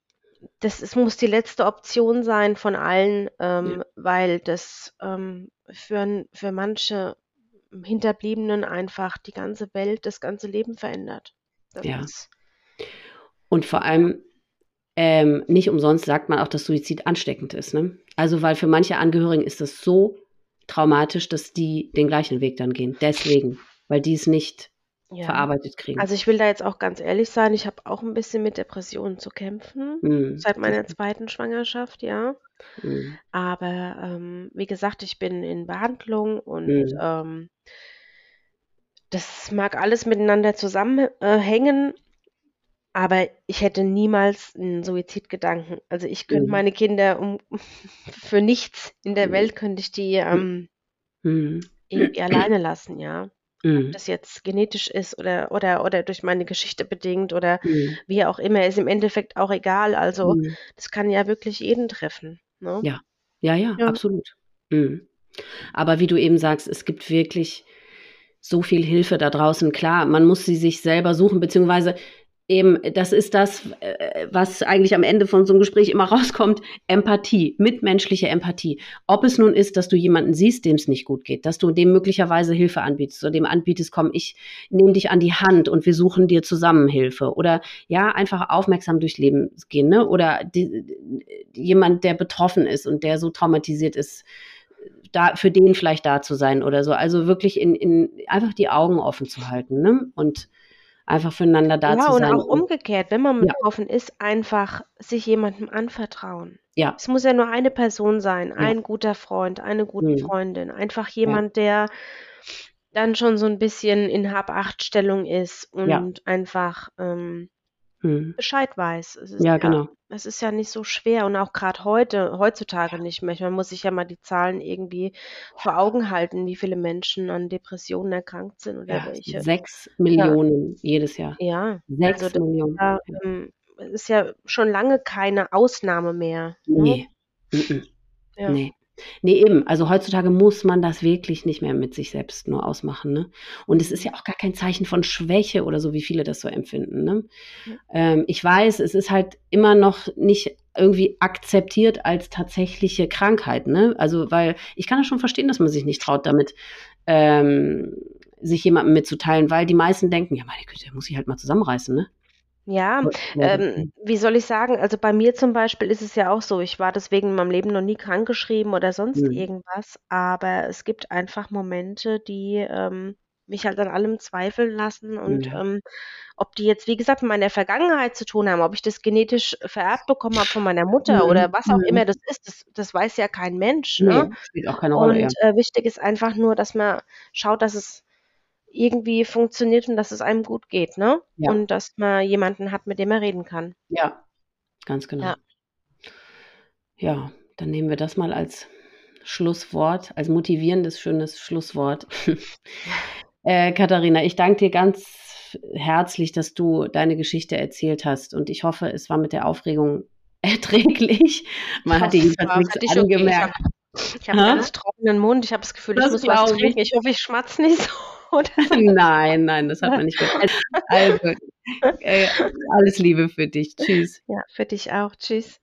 das es muss die letzte Option sein von allen, ähm, ja. weil das ähm, für, für manche Hinterbliebenen einfach die ganze Welt, das ganze Leben verändert. Das ja. Und vor allem ähm, nicht umsonst sagt man auch, dass Suizid ansteckend ist. Ne? Also, weil für manche Angehörigen ist das so traumatisch, dass die den gleichen Weg dann gehen. Deswegen, weil die es nicht ja. verarbeitet kriegen. Also ich will da jetzt auch ganz ehrlich sein, ich habe auch ein bisschen mit Depressionen zu kämpfen, mhm. seit meiner zweiten Schwangerschaft, ja. Mhm. Aber ähm, wie gesagt, ich bin in Behandlung und mhm. ähm, das mag alles miteinander zusammenhängen, aber ich hätte niemals einen Suizidgedanken. Also ich könnte mhm. meine Kinder um für nichts in der mhm. Welt könnte ich die ähm, mhm. irgendwie alleine lassen, ja. Mhm. Ob das jetzt genetisch ist oder, oder, oder durch meine Geschichte bedingt oder mhm. wie auch immer, ist im Endeffekt auch egal. Also mhm. das kann ja wirklich jeden treffen. Ne? Ja. ja, ja, ja, absolut. Mhm. Aber wie du eben sagst, es gibt wirklich so viel Hilfe da draußen. Klar, man muss sie sich selber suchen, beziehungsweise eben, das ist das, äh, was eigentlich am Ende von so einem Gespräch immer rauskommt, Empathie, mitmenschliche Empathie. Ob es nun ist, dass du jemanden siehst, dem es nicht gut geht, dass du dem möglicherweise Hilfe anbietest oder dem anbietest, komm, ich nehme dich an die Hand und wir suchen dir zusammen Hilfe oder ja, einfach aufmerksam durchs Leben gehen, ne? oder die, jemand, der betroffen ist und der so traumatisiert ist, da, für den vielleicht da zu sein oder so. Also wirklich in, in einfach die Augen offen zu halten, ne? Und einfach füreinander da ja, zu sein. Ja, und auch umgekehrt, wenn man betroffen ja. ist, einfach sich jemandem anvertrauen. Ja. Es muss ja nur eine Person sein, ein guter Freund, eine gute mhm. Freundin, einfach jemand, der dann schon so ein bisschen in Hab-Acht-Stellung ist und einfach ähm, hm. Bescheid weiß. Es ist ja, ja, genau. Es ist ja nicht so schwer und auch gerade heute, heutzutage nicht mehr. Man muss sich ja mal die Zahlen irgendwie vor Augen halten, wie viele Menschen an Depressionen erkrankt sind oder ja, welche. Sechs Millionen ja. jedes Jahr. Ja, sechs also Millionen. Ja, ähm, ist ja schon lange keine Ausnahme mehr. Ne? Nee. Ja. Nee. Nee, eben. Also heutzutage muss man das wirklich nicht mehr mit sich selbst nur ausmachen. Ne? Und es ist ja auch gar kein Zeichen von Schwäche oder so, wie viele das so empfinden. Ne? Ja. Ähm, ich weiß, es ist halt immer noch nicht irgendwie akzeptiert als tatsächliche Krankheit. Ne? Also, weil ich kann das schon verstehen, dass man sich nicht traut, damit ähm, sich jemandem mitzuteilen, weil die meisten denken, ja, meine Güte, muss ich halt mal zusammenreißen, ne? Ja, ähm, wie soll ich sagen? Also bei mir zum Beispiel ist es ja auch so, ich war deswegen in meinem Leben noch nie krankgeschrieben oder sonst Mhm. irgendwas, aber es gibt einfach Momente, die ähm, mich halt an allem zweifeln lassen und Ja. ähm, ob die jetzt, wie gesagt, mit meiner Vergangenheit zu tun haben, ob ich das genetisch vererbt bekommen habe von meiner Mutter Mhm. oder was auch immer das ist, das, das weiß ja kein Mensch, ne? spielt auch keine Rolle, ja. Und äh, wichtig ist einfach nur, dass man schaut, dass es irgendwie funktioniert und dass es einem gut geht, ne? Ja. Und dass man jemanden hat, mit dem er reden kann. Ja, ganz genau. Ja, ja dann nehmen wir das mal als Schlusswort, als motivierendes, schönes Schlusswort. äh, Katharina, ich danke dir ganz herzlich, dass du deine Geschichte erzählt hast. Und ich hoffe, es war mit der Aufregung erträglich. Man hat jedenfalls nichts angemerkt. Okay. Ich habe einen ganz trockenen Mund. Ich habe das Gefühl, das ich muss was trinken. Ich hoffe, ich schmatze nicht so. nein, nein, das hat man nicht gehört. Also, äh, alles Liebe für dich. Tschüss. Ja, für dich auch. Tschüss.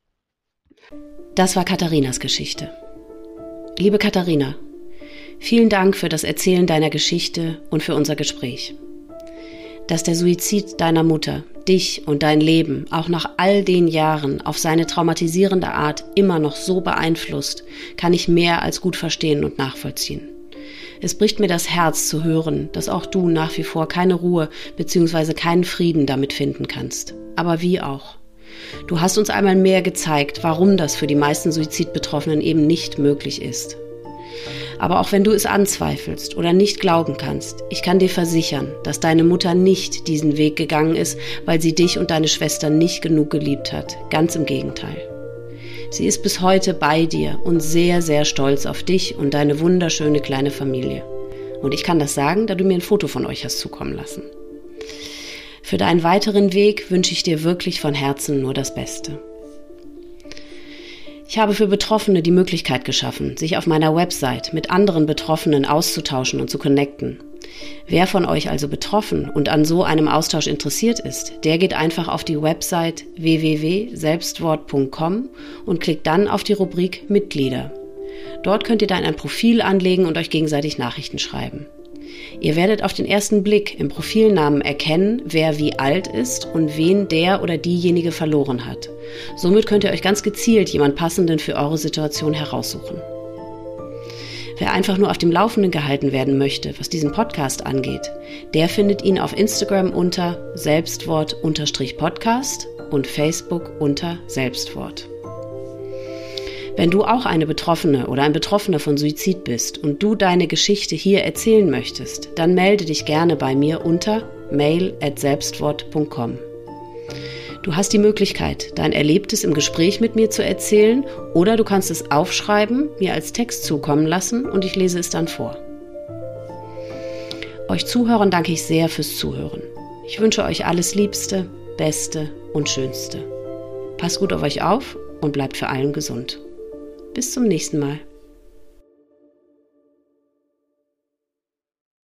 Das war Katharinas Geschichte. Liebe Katharina, vielen Dank für das Erzählen deiner Geschichte und für unser Gespräch. Dass der Suizid deiner Mutter dich und dein Leben auch nach all den Jahren auf seine traumatisierende Art immer noch so beeinflusst, kann ich mehr als gut verstehen und nachvollziehen. Es bricht mir das Herz zu hören, dass auch du nach wie vor keine Ruhe bzw. keinen Frieden damit finden kannst. Aber wie auch. Du hast uns einmal mehr gezeigt, warum das für die meisten Suizidbetroffenen eben nicht möglich ist. Aber auch wenn du es anzweifelst oder nicht glauben kannst, ich kann dir versichern, dass deine Mutter nicht diesen Weg gegangen ist, weil sie dich und deine Schwester nicht genug geliebt hat. Ganz im Gegenteil. Sie ist bis heute bei dir und sehr, sehr stolz auf dich und deine wunderschöne kleine Familie. Und ich kann das sagen, da du mir ein Foto von euch hast zukommen lassen. Für deinen weiteren Weg wünsche ich dir wirklich von Herzen nur das Beste. Ich habe für Betroffene die Möglichkeit geschaffen, sich auf meiner Website mit anderen Betroffenen auszutauschen und zu connecten. Wer von euch also betroffen und an so einem Austausch interessiert ist, der geht einfach auf die Website www.selbstwort.com und klickt dann auf die Rubrik Mitglieder. Dort könnt ihr dann ein Profil anlegen und euch gegenseitig Nachrichten schreiben. Ihr werdet auf den ersten Blick im Profilnamen erkennen, wer wie alt ist und wen der oder diejenige verloren hat. Somit könnt ihr euch ganz gezielt jemand passenden für eure Situation heraussuchen. Wer einfach nur auf dem Laufenden gehalten werden möchte, was diesen Podcast angeht, der findet ihn auf Instagram unter Selbstwort-Podcast und Facebook unter Selbstwort. Wenn du auch eine Betroffene oder ein Betroffener von Suizid bist und du deine Geschichte hier erzählen möchtest, dann melde dich gerne bei mir unter mail@selbstwort.com. Du hast die Möglichkeit, dein Erlebtes im Gespräch mit mir zu erzählen oder du kannst es aufschreiben, mir als Text zukommen lassen und ich lese es dann vor. Euch Zuhörern danke ich sehr fürs Zuhören. Ich wünsche euch alles Liebste, Beste und Schönste. Passt gut auf euch auf und bleibt für allen gesund. Bis zum nächsten Mal.